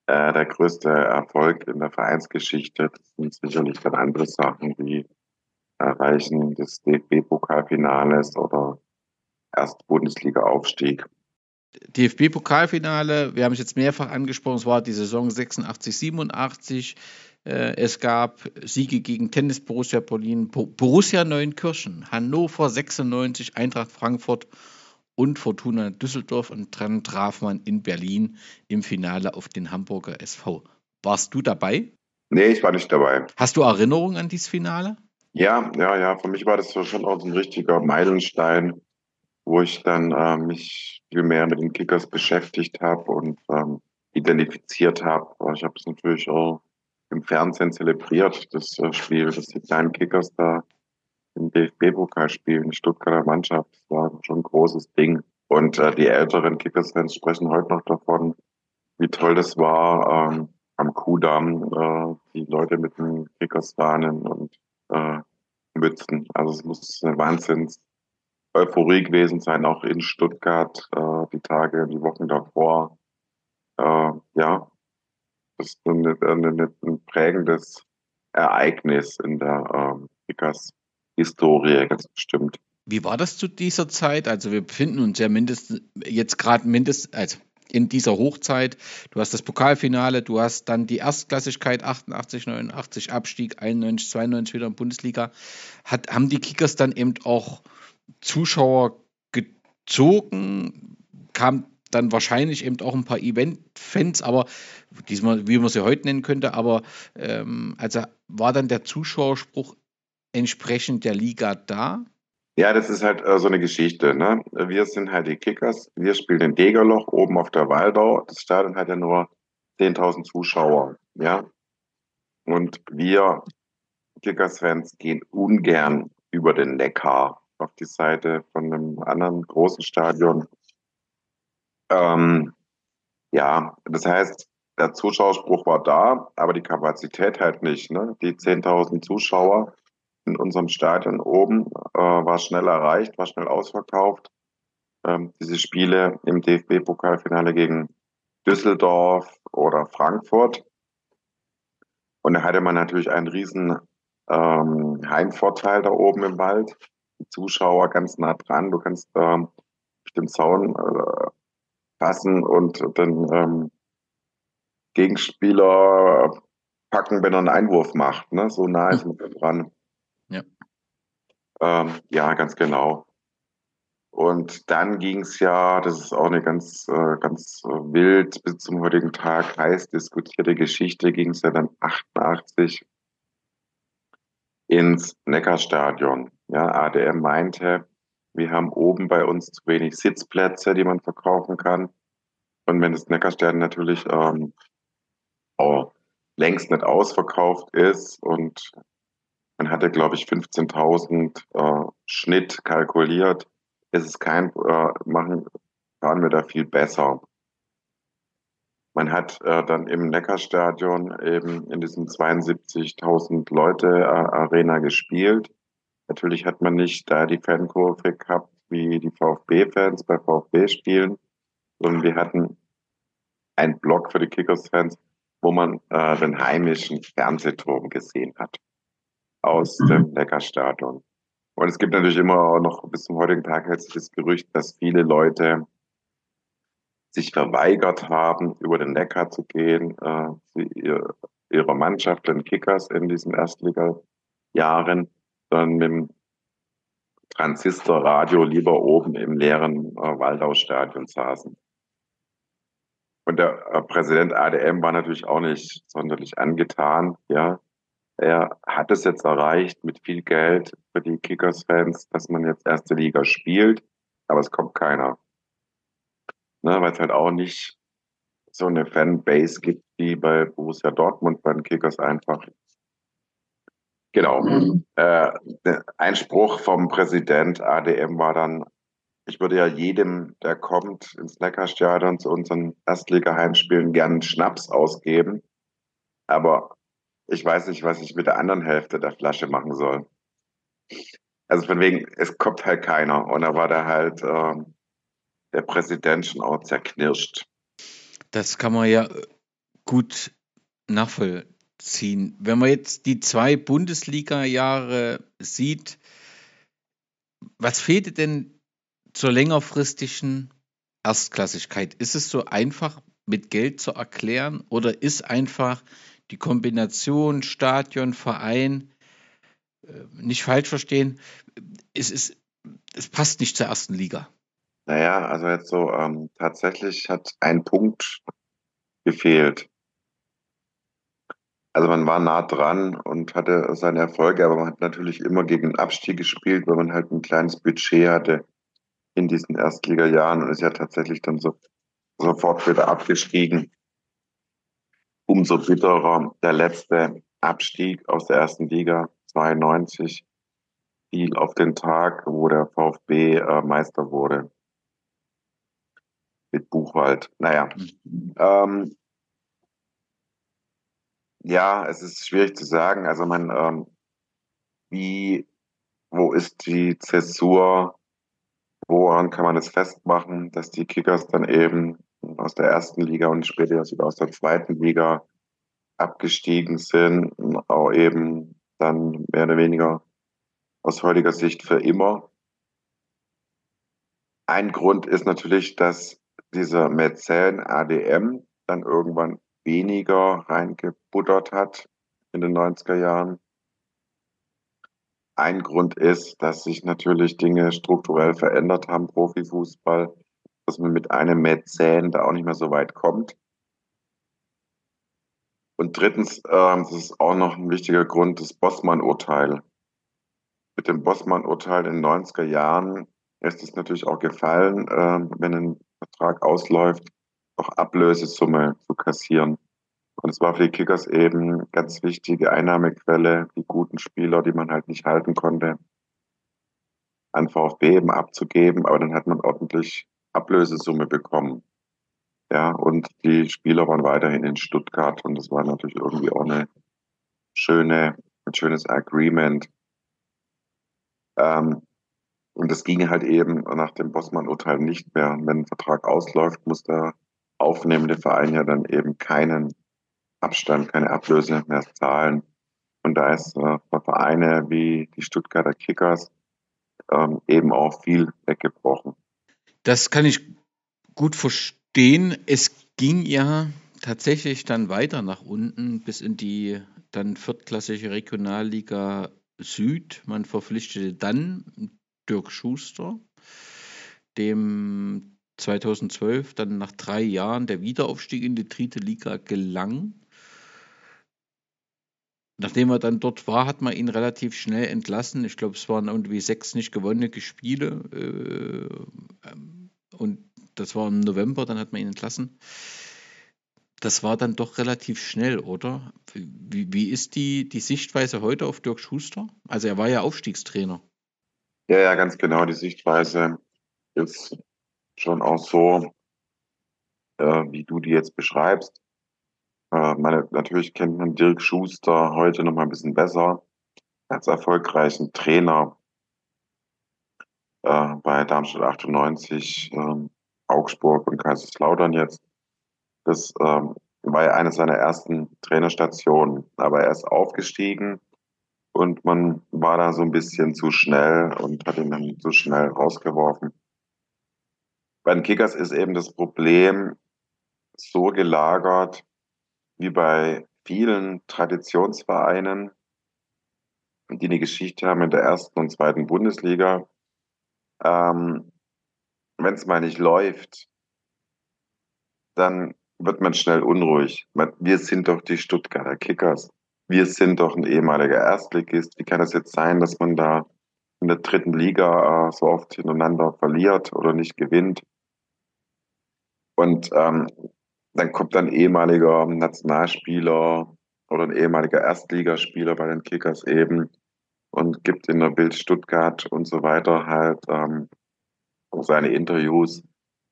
D: äh, der größte Erfolg in der Vereinsgeschichte. Das sind sicherlich dann andere Sachen wie Erreichen des DFB-Pokalfinales oder erst Bundesliga-Aufstieg.
C: DFB-Pokalfinale, wir haben es jetzt mehrfach angesprochen, es war die Saison 86, 87. Äh, es gab Siege gegen Tennis Borussia Berlin, Borussia Neunkirchen, Hannover 96, Eintracht Frankfurt und Fortuna Düsseldorf und dann traf man in Berlin im Finale auf den Hamburger SV. Warst du dabei?
D: Nee, ich war nicht dabei.
C: Hast du Erinnerungen an dieses Finale?
D: Ja, ja, ja. Für mich war das schon auch ein richtiger Meilenstein wo ich dann äh, mich viel mehr mit den Kickers beschäftigt habe und ähm, identifiziert habe. Ich habe es natürlich auch im Fernsehen zelebriert, das äh, Spiel, dass die kleinen Kickers da im DFB-Pokal spielen, die Stuttgarter Mannschaft. Das war schon ein großes Ding. Und äh, die älteren Kickers-Fans sprechen heute noch davon, wie toll das war ähm, am Kudamm, äh, die Leute mit den Kickers-Fahnen und äh, Mützen. Also es muss eine Wahnsinns Euphorie gewesen sein, auch in Stuttgart, äh, die Tage, die Wochen davor. Äh, ja, das ist eine, eine, ein prägendes Ereignis in der ähm, Kickers Historie, ganz bestimmt.
C: Wie war das zu dieser Zeit? Also wir befinden uns ja mindestens jetzt gerade mindestens, also in dieser Hochzeit. Du hast das Pokalfinale, du hast dann die Erstklassigkeit 88, 89 Abstieg, 91, 92 wieder in Bundesliga. Hat, haben die Kickers dann eben auch Zuschauer gezogen, kam dann wahrscheinlich eben auch ein paar Event-Fans, aber diesmal, wie man sie heute nennen könnte, aber ähm, also war dann der Zuschauerspruch entsprechend der Liga da?
D: Ja, das ist halt äh, so eine Geschichte. Ne? Wir sind halt die Kickers. Wir spielen in Degerloch oben auf der Waldau. Das Stadion hat ja nur 10.000 Zuschauer. Ja. Und wir Kickers-Fans gehen ungern über den Neckar auf die Seite von einem anderen großen Stadion. Ähm, ja, das heißt, der Zuschauerspruch war da, aber die Kapazität halt nicht. Ne? Die 10.000 Zuschauer in unserem Stadion oben äh, war schnell erreicht, war schnell ausverkauft. Ähm, diese Spiele im DFB-Pokalfinale gegen Düsseldorf oder Frankfurt. Und da hatte man natürlich einen riesen ähm, Heimvorteil da oben im Wald. Zuschauer ganz nah dran. Du kannst ähm, dem Zaun äh, fassen und den ähm, Gegenspieler packen, wenn er einen Einwurf macht. Ne? So nah ist man dran.
C: Ja.
D: Ähm, ja, ganz genau. Und dann ging es ja, das ist auch eine ganz, äh, ganz wild bis zum heutigen Tag heiß diskutierte Geschichte, ging es ja dann 88 ins Neckarstadion. Ja, ADM meinte, wir haben oben bei uns zu wenig Sitzplätze, die man verkaufen kann. Und wenn das Neckarstadion natürlich ähm, auch längst nicht ausverkauft ist und man hatte, glaube ich, 15.000 äh, Schnitt kalkuliert, ist es kein, äh, machen, fahren wir da viel besser. Man hat äh, dann im Neckarstadion eben in diesem 72.000 Leute äh, Arena gespielt. Natürlich hat man nicht da die Fankurve gehabt wie die VfB-Fans bei VfB-Spielen, sondern wir hatten einen Block für die Kickers-Fans, wo man äh, den heimischen Fernsehturm gesehen hat aus mhm. dem Neckarstadion. Und es gibt natürlich immer noch bis zum heutigen Tag jetzt das Gerücht, dass viele Leute sich verweigert haben, über den Neckar zu gehen, äh, sie, ihr, ihrer Mannschaft, den Kickers in diesen Erstliga-Jahren, sondern mit dem Transistorradio lieber oben im leeren äh, Waldau-Stadion saßen. Und der äh, Präsident ADM war natürlich auch nicht sonderlich angetan, ja. Er hat es jetzt erreicht mit viel Geld für die Kickers-Fans, dass man jetzt erste Liga spielt, aber es kommt keiner ne, weil es halt auch nicht so eine Fanbase gibt wie bei Borussia Dortmund bei den Kickers einfach. Genau. Mhm. Äh, ein Spruch vom Präsident ADM war dann, ich würde ja jedem, der kommt ins Neckarstadion zu unseren Erstliga-Heimspielen, gerne Schnaps ausgeben. Aber ich weiß nicht, was ich mit der anderen Hälfte der Flasche machen soll. Also von wegen, es kommt halt keiner. Und da war da halt äh, der Präsident schon auch zerknirscht.
C: Das kann man ja gut nachvollziehen. Wenn man jetzt die zwei Bundesliga-Jahre sieht, was fehlt denn zur längerfristigen Erstklassigkeit? Ist es so einfach mit Geld zu erklären oder ist einfach die Kombination Stadion, Verein, äh, nicht falsch verstehen, es, ist, es passt nicht zur ersten Liga?
D: Naja, also jetzt so, ähm, tatsächlich hat ein Punkt gefehlt. Also man war nah dran und hatte seine Erfolge, aber man hat natürlich immer gegen den Abstieg gespielt, weil man halt ein kleines Budget hatte in diesen Erstliga-Jahren und ist ja tatsächlich dann so sofort wieder abgestiegen. Umso bitterer der letzte Abstieg aus der ersten Liga 92 fiel auf den Tag, wo der VfB äh, Meister wurde mit Buchwald. Naja. Mhm. Ähm, ja, es ist schwierig zu sagen. Also man, ähm, wie, wo ist die Zäsur? Woran kann man es festmachen, dass die Kickers dann eben aus der ersten Liga und später sogar aus der zweiten Liga abgestiegen sind, auch eben dann mehr oder weniger aus heutiger Sicht für immer. Ein Grund ist natürlich, dass dieser Mäzen ADM dann irgendwann weniger reingebuttert hat in den 90er Jahren. Ein Grund ist, dass sich natürlich Dinge strukturell verändert haben, Profifußball, dass man mit einem Mäzen da auch nicht mehr so weit kommt. Und drittens, äh, das ist auch noch ein wichtiger Grund, das Bossmann-Urteil. mit dem Bossmann-Urteil in den 90er Jahren ist es natürlich auch gefallen, äh, wenn ein Vertrag ausläuft, auch Ablösesumme zu kassieren. Und es war für die Kickers eben ganz wichtige Einnahmequelle, die guten Spieler, die man halt nicht halten konnte, an VfB eben abzugeben. Aber dann hat man ordentlich Ablösesumme bekommen. Ja, und die Spieler waren weiterhin in Stuttgart und das war natürlich irgendwie auch eine schöne, ein schönes Agreement. Ähm, und das ging halt eben nach dem Bossmann-Urteil nicht mehr. Wenn ein Vertrag ausläuft, muss der aufnehmende Verein ja dann eben keinen Abstand, keine Ablöse mehr zahlen. Und da ist äh, für Vereine wie die Stuttgarter Kickers ähm, eben auch viel weggebrochen.
C: Das kann ich gut verstehen. Es ging ja tatsächlich dann weiter nach unten bis in die dann viertklassige Regionalliga Süd. Man verpflichtete dann Dirk Schuster, dem 2012 dann nach drei Jahren der Wiederaufstieg in die dritte Liga gelang. Nachdem er dann dort war, hat man ihn relativ schnell entlassen. Ich glaube, es waren irgendwie sechs nicht gewonnene Spiele. Äh, und das war im November, dann hat man ihn entlassen. Das war dann doch relativ schnell, oder? Wie, wie ist die, die Sichtweise heute auf Dirk Schuster? Also er war ja Aufstiegstrainer.
D: Ja, ja, ganz genau. Die Sichtweise ist schon auch so, äh, wie du die jetzt beschreibst. Äh, meine, natürlich kennt man Dirk Schuster heute noch mal ein bisschen besser als erfolgreichen Trainer äh, bei Darmstadt 98, äh, Augsburg und Kaiserslautern jetzt. Das ähm, war ja eine seiner ersten Trainerstationen, aber er ist aufgestiegen und man war da so ein bisschen zu schnell und hat ihn dann zu schnell rausgeworfen. Bei den Kickers ist eben das Problem so gelagert, wie bei vielen Traditionsvereinen, die eine Geschichte haben in der ersten und zweiten Bundesliga. Ähm, Wenn es mal nicht läuft, dann wird man schnell unruhig. Wir sind doch die Stuttgarter Kickers. Wir sind doch ein ehemaliger Erstligist. Wie kann es jetzt sein, dass man da in der dritten Liga äh, so oft hintereinander verliert oder nicht gewinnt? Und ähm, dann kommt ein ehemaliger Nationalspieler oder ein ehemaliger Erstligaspieler bei den Kickers eben und gibt in der Bild Stuttgart und so weiter halt ähm, seine Interviews.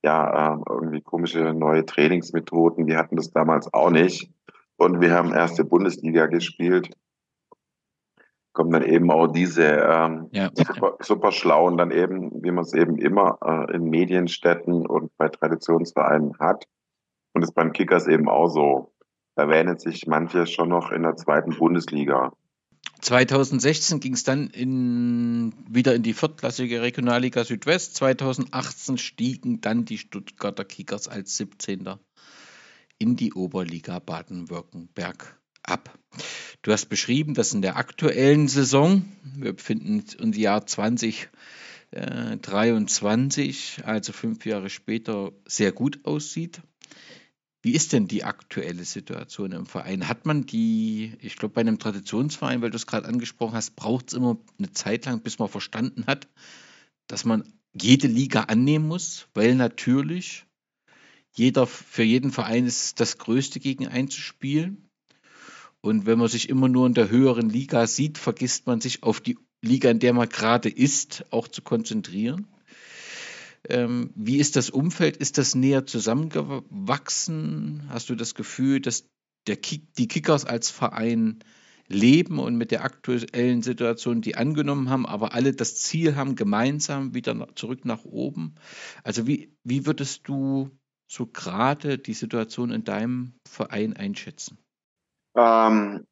D: Ja, äh, irgendwie komische neue Trainingsmethoden. Wir hatten das damals auch nicht. Und wir haben erste Bundesliga gespielt. Kommen dann eben auch diese ähm, ja. super, super schlauen dann eben, wie man es eben immer äh, in Medienstädten und bei Traditionsvereinen hat. Und ist beim Kickers eben auch so. Da wähnen sich manche schon noch in der zweiten Bundesliga.
C: 2016 ging es dann in, wieder in die viertklassige Regionalliga Südwest. 2018 stiegen dann die Stuttgarter Kickers als 17. in die Oberliga Baden-Württemberg ab. Du hast beschrieben, dass in der aktuellen Saison, wir befinden uns im Jahr 2023, also fünf Jahre später, sehr gut aussieht. Wie ist denn die aktuelle Situation im Verein? Hat man die, ich glaube, bei einem Traditionsverein, weil du es gerade angesprochen hast, braucht es immer eine Zeit lang, bis man verstanden hat, dass man jede Liga annehmen muss, weil natürlich jeder, für jeden Verein ist das Größte gegen einzuspielen. Und wenn man sich immer nur in der höheren Liga sieht, vergisst man sich auf die Liga, in der man gerade ist, auch zu konzentrieren. Ähm, wie ist das Umfeld? Ist das näher zusammengewachsen? Hast du das Gefühl, dass der Kick, die Kickers als Verein leben und mit der aktuellen Situation die angenommen haben, aber alle das Ziel haben, gemeinsam wieder zurück nach oben? Also wie, wie würdest du so gerade die Situation in deinem Verein einschätzen?
D: Ähm,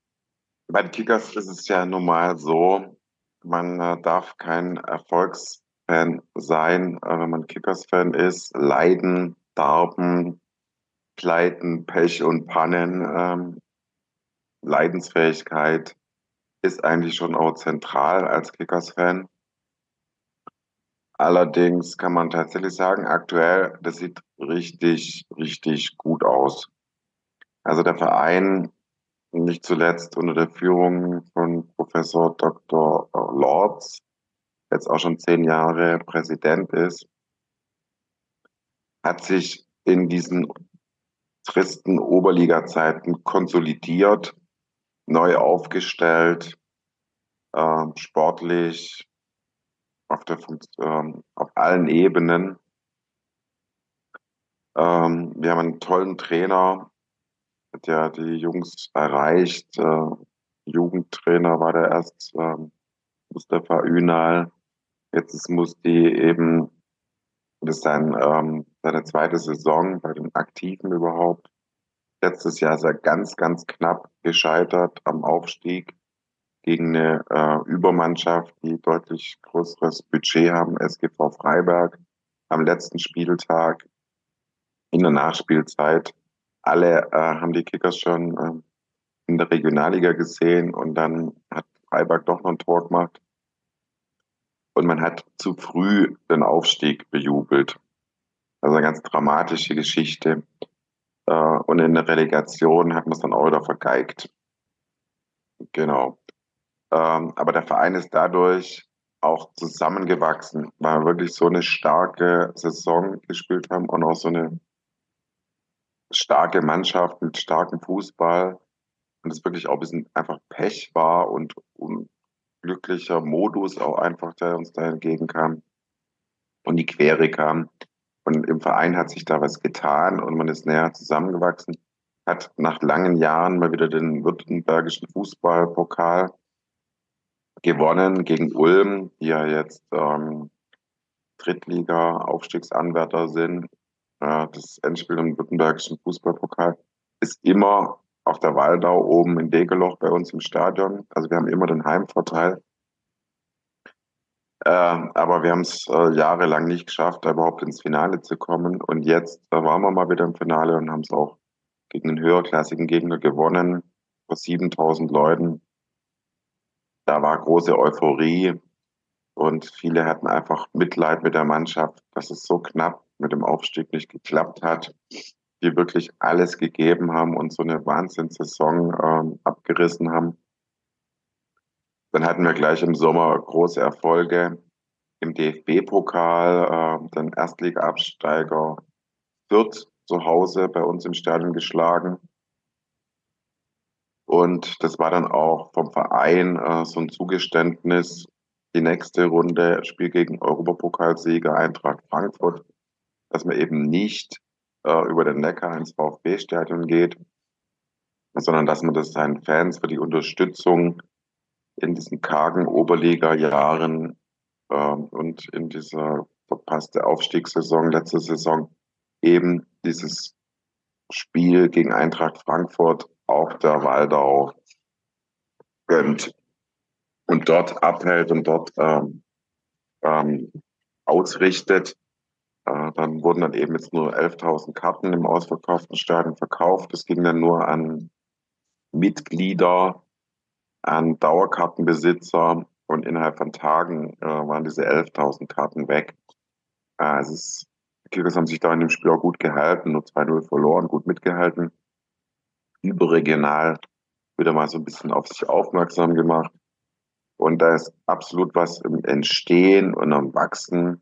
D: bei den Kickers ist es ja normal so, man äh, darf kein Erfolgs Fan sein, äh, wenn man Kickers-Fan ist. Leiden, Darben, Pleiten, Pech und Pannen, ähm, Leidensfähigkeit ist eigentlich schon auch zentral als Kickers-Fan. Allerdings kann man tatsächlich sagen, aktuell, das sieht richtig, richtig gut aus. Also der Verein, nicht zuletzt unter der Führung von Professor Dr. Lords jetzt auch schon zehn Jahre Präsident ist, hat sich in diesen tristen Oberliga-Zeiten konsolidiert, neu aufgestellt, äh, sportlich, auf, der, äh, auf allen Ebenen. Ähm, wir haben einen tollen Trainer, der die Jungs erreicht. Äh, Jugendtrainer war der erst äh, Mustafa Ünal. Jetzt ist Musti eben, das ist sein, ähm, seine zweite Saison bei den Aktiven überhaupt. Letztes Jahr ist er ganz, ganz knapp gescheitert am Aufstieg gegen eine äh, Übermannschaft, die deutlich größeres Budget haben, SGV Freiberg, am letzten Spieltag in der Nachspielzeit. Alle äh, haben die Kickers schon äh, in der Regionalliga gesehen und dann hat Freiberg doch noch ein Tor gemacht. Und man hat zu früh den Aufstieg bejubelt. Also eine ganz dramatische Geschichte. Äh, und in der Relegation hat man es dann auch wieder vergeigt. Genau. Ähm, aber der Verein ist dadurch auch zusammengewachsen, weil wir wirklich so eine starke Saison gespielt haben und auch so eine starke Mannschaft mit starkem Fußball und es wirklich auch ein bisschen einfach Pech war und unglücklicher Modus auch einfach, der uns da entgegenkam und die Quere kam. Und im Verein hat sich da was getan und man ist näher zusammengewachsen, hat nach langen Jahren mal wieder den württembergischen Fußballpokal gewonnen gegen Ulm, die ja jetzt ähm, Drittliga-Aufstiegsanwärter sind. Äh, das Endspiel im württembergischen Fußballpokal ist immer auf der Waldau oben in Degeloch bei uns im Stadion. Also wir haben immer den Heimvorteil. Äh, aber wir haben es äh, jahrelang nicht geschafft, da überhaupt ins Finale zu kommen. Und jetzt äh, waren wir mal wieder im Finale und haben es auch gegen einen höherklassigen Gegner gewonnen, vor 7000 Leuten da war große Euphorie und viele hatten einfach Mitleid mit der Mannschaft, dass es so knapp mit dem Aufstieg nicht geklappt hat. Die wirklich alles gegeben haben und so eine Wahnsinnssaison ähm, abgerissen haben. Dann hatten wir gleich im Sommer große Erfolge im DFB-Pokal, äh, den Erstliga-Absteiger Fürth zu Hause bei uns im Stadion geschlagen. Und das war dann auch vom Verein äh, so ein Zugeständnis. Die nächste Runde Spiel gegen Europapokalsieger Eintracht Frankfurt, dass man eben nicht äh, über den Neckar ins VfB-Stadion geht, sondern dass man das seinen Fans für die Unterstützung in diesen kargen Oberliga-Jahren äh, und in dieser verpasste Aufstiegssaison, letzte Saison, eben dieses Spiel gegen Eintracht Frankfurt auf der Waldau gönnt und dort abhält und dort ähm, ähm, ausrichtet. Äh, dann wurden dann eben jetzt nur 11.000 Karten im ausverkauften Stadion verkauft. Das ging dann nur an Mitglieder, an Dauerkartenbesitzer und innerhalb von Tagen äh, waren diese 11.000 Karten weg. Äh, es ist, die Kickers haben sich da in dem Spiel auch gut gehalten, nur 2-0 verloren, gut mitgehalten überregional wieder mal so ein bisschen auf sich aufmerksam gemacht. Und da ist absolut was im Entstehen und am Wachsen.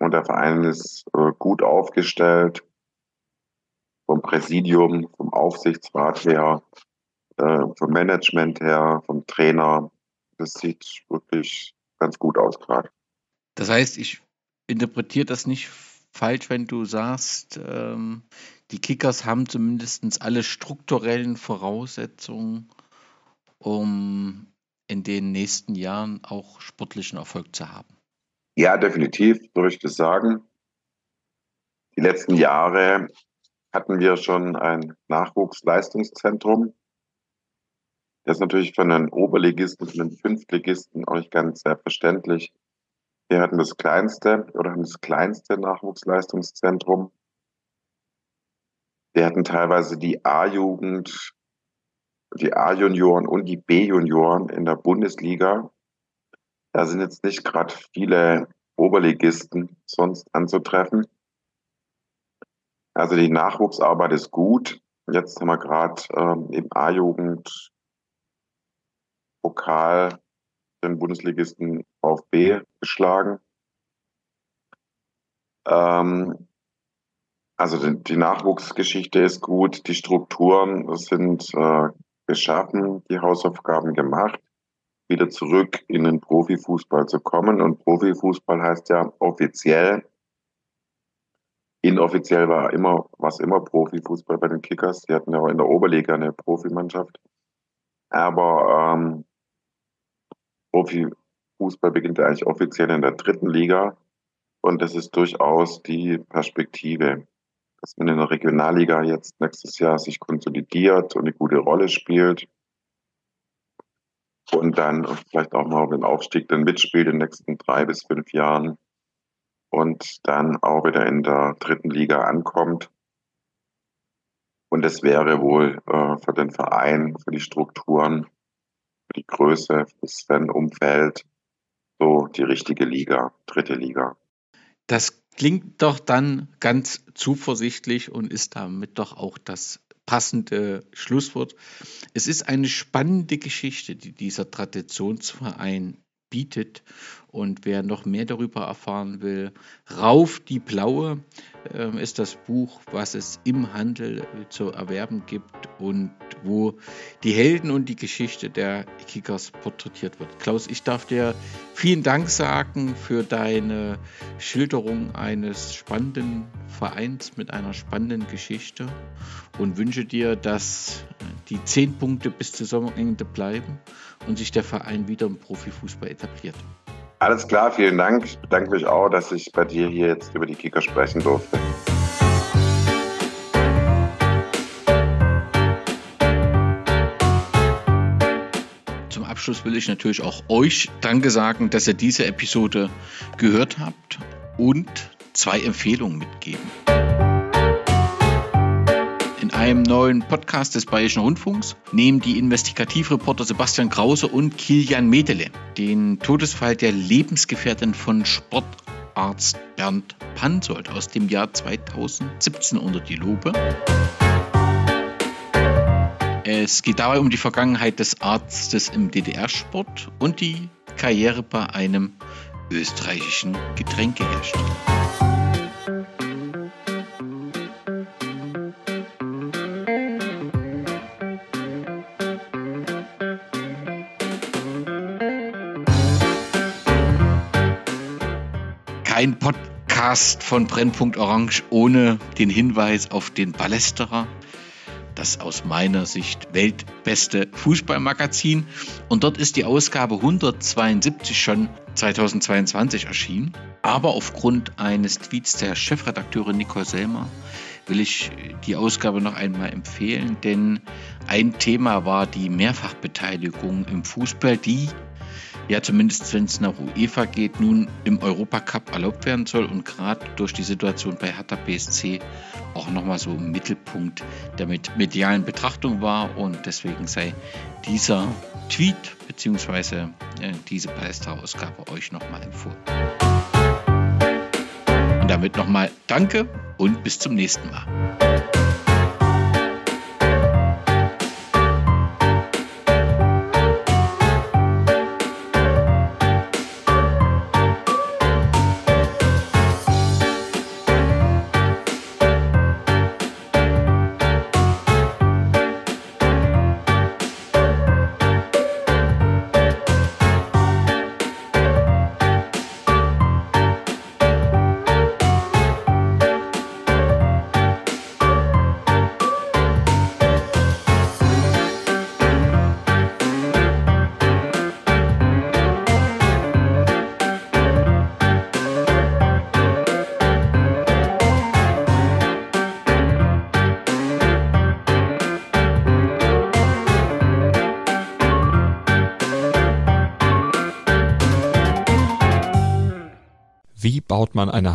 D: Und der Verein ist äh, gut aufgestellt. Vom Präsidium, vom Aufsichtsrat her, äh, vom Management her, vom Trainer. Das sieht wirklich ganz gut aus gerade.
C: Das heißt, ich interpretiere das nicht falsch, wenn du sagst, ähm, die Kickers haben zumindest alle strukturellen Voraussetzungen, um in den nächsten Jahren auch sportlichen Erfolg zu haben.
D: Ja, definitiv, würde ich das sagen. Die letzten Jahre hatten wir schon ein Nachwuchsleistungszentrum. Das ist natürlich für einen Oberligisten, für einen Fünftligisten auch nicht ganz selbstverständlich. Wir hatten das kleinste oder haben das kleinste Nachwuchsleistungszentrum. Wir hatten teilweise die A-Jugend, die A-Junioren und die B-Junioren in der Bundesliga. Da sind jetzt nicht gerade viele Oberligisten sonst anzutreffen. Also die Nachwuchsarbeit ist gut. Jetzt haben wir gerade ähm, im A-Jugend Pokal den Bundesligisten VfB geschlagen. Ähm, also die, die, Nachwuchsgeschichte ist gut, die Strukturen sind äh, geschaffen, die Hausaufgaben gemacht, wieder zurück in den Profifußball zu kommen. Und Profifußball heißt ja offiziell, inoffiziell war immer, was immer Profifußball bei den Kickers. Die hatten ja auch in der Oberliga eine Profimannschaft. Aber ähm, Profifußball beginnt ja eigentlich offiziell in der dritten Liga. Und das ist durchaus die Perspektive, dass man in der Regionalliga jetzt nächstes Jahr sich konsolidiert und eine gute Rolle spielt. Und dann vielleicht auch mal den Aufstieg dann mitspielt in den nächsten drei bis fünf Jahren. Und dann auch wieder in der dritten Liga ankommt. Und es wäre wohl äh, für den Verein, für die Strukturen, für die Größe, für das Fan-Umfeld so die richtige Liga, dritte Liga.
C: Das klingt doch dann ganz zuversichtlich und ist damit doch auch das passende Schlusswort. Es ist eine spannende Geschichte, die dieser Traditionsverein bietet. Und wer noch mehr darüber erfahren will, Rauf die Blaue äh, ist das Buch, was es im Handel zu erwerben gibt und wo die Helden und die Geschichte der Kickers porträtiert wird. Klaus, ich darf dir vielen Dank sagen für deine Schilderung eines spannenden Vereins mit einer spannenden Geschichte und wünsche dir, dass die zehn Punkte bis zur Sommerende bleiben und sich der Verein wieder im Profifußball etabliert.
D: Alles klar, vielen Dank. Ich bedanke mich auch, dass ich bei dir hier jetzt über die Kicker sprechen durfte.
C: Zum Abschluss will ich natürlich auch euch Danke sagen, dass ihr diese Episode gehört habt und zwei Empfehlungen mitgeben einem neuen Podcast des Bayerischen Rundfunks nehmen die Investigativreporter Sebastian Krause und Kilian Medele den Todesfall der Lebensgefährtin von Sportarzt Bernd Pansold aus dem Jahr 2017 unter die Lupe. Es geht dabei um die Vergangenheit des Arztes im DDR-Sport und die Karriere bei einem österreichischen Getränkehersteller. Ein Podcast von Brennpunkt Orange ohne den Hinweis auf den Ballesterer. Das aus meiner Sicht weltbeste Fußballmagazin. Und dort ist die Ausgabe 172 schon 2022 erschienen. Aber aufgrund eines Tweets der Chefredakteurin Nicole Selmer will ich die Ausgabe noch einmal empfehlen, denn ein Thema war die Mehrfachbeteiligung im Fußball, die ja zumindest wenn es nach UEFA geht, nun im Europacup erlaubt werden soll und gerade durch die Situation bei Hertha BSC auch nochmal so im Mittelpunkt der medialen Betrachtung war und deswegen sei dieser Tweet bzw. Äh, diese Palästra-Ausgabe euch nochmal empfohlen. Und damit nochmal Danke und bis zum nächsten Mal.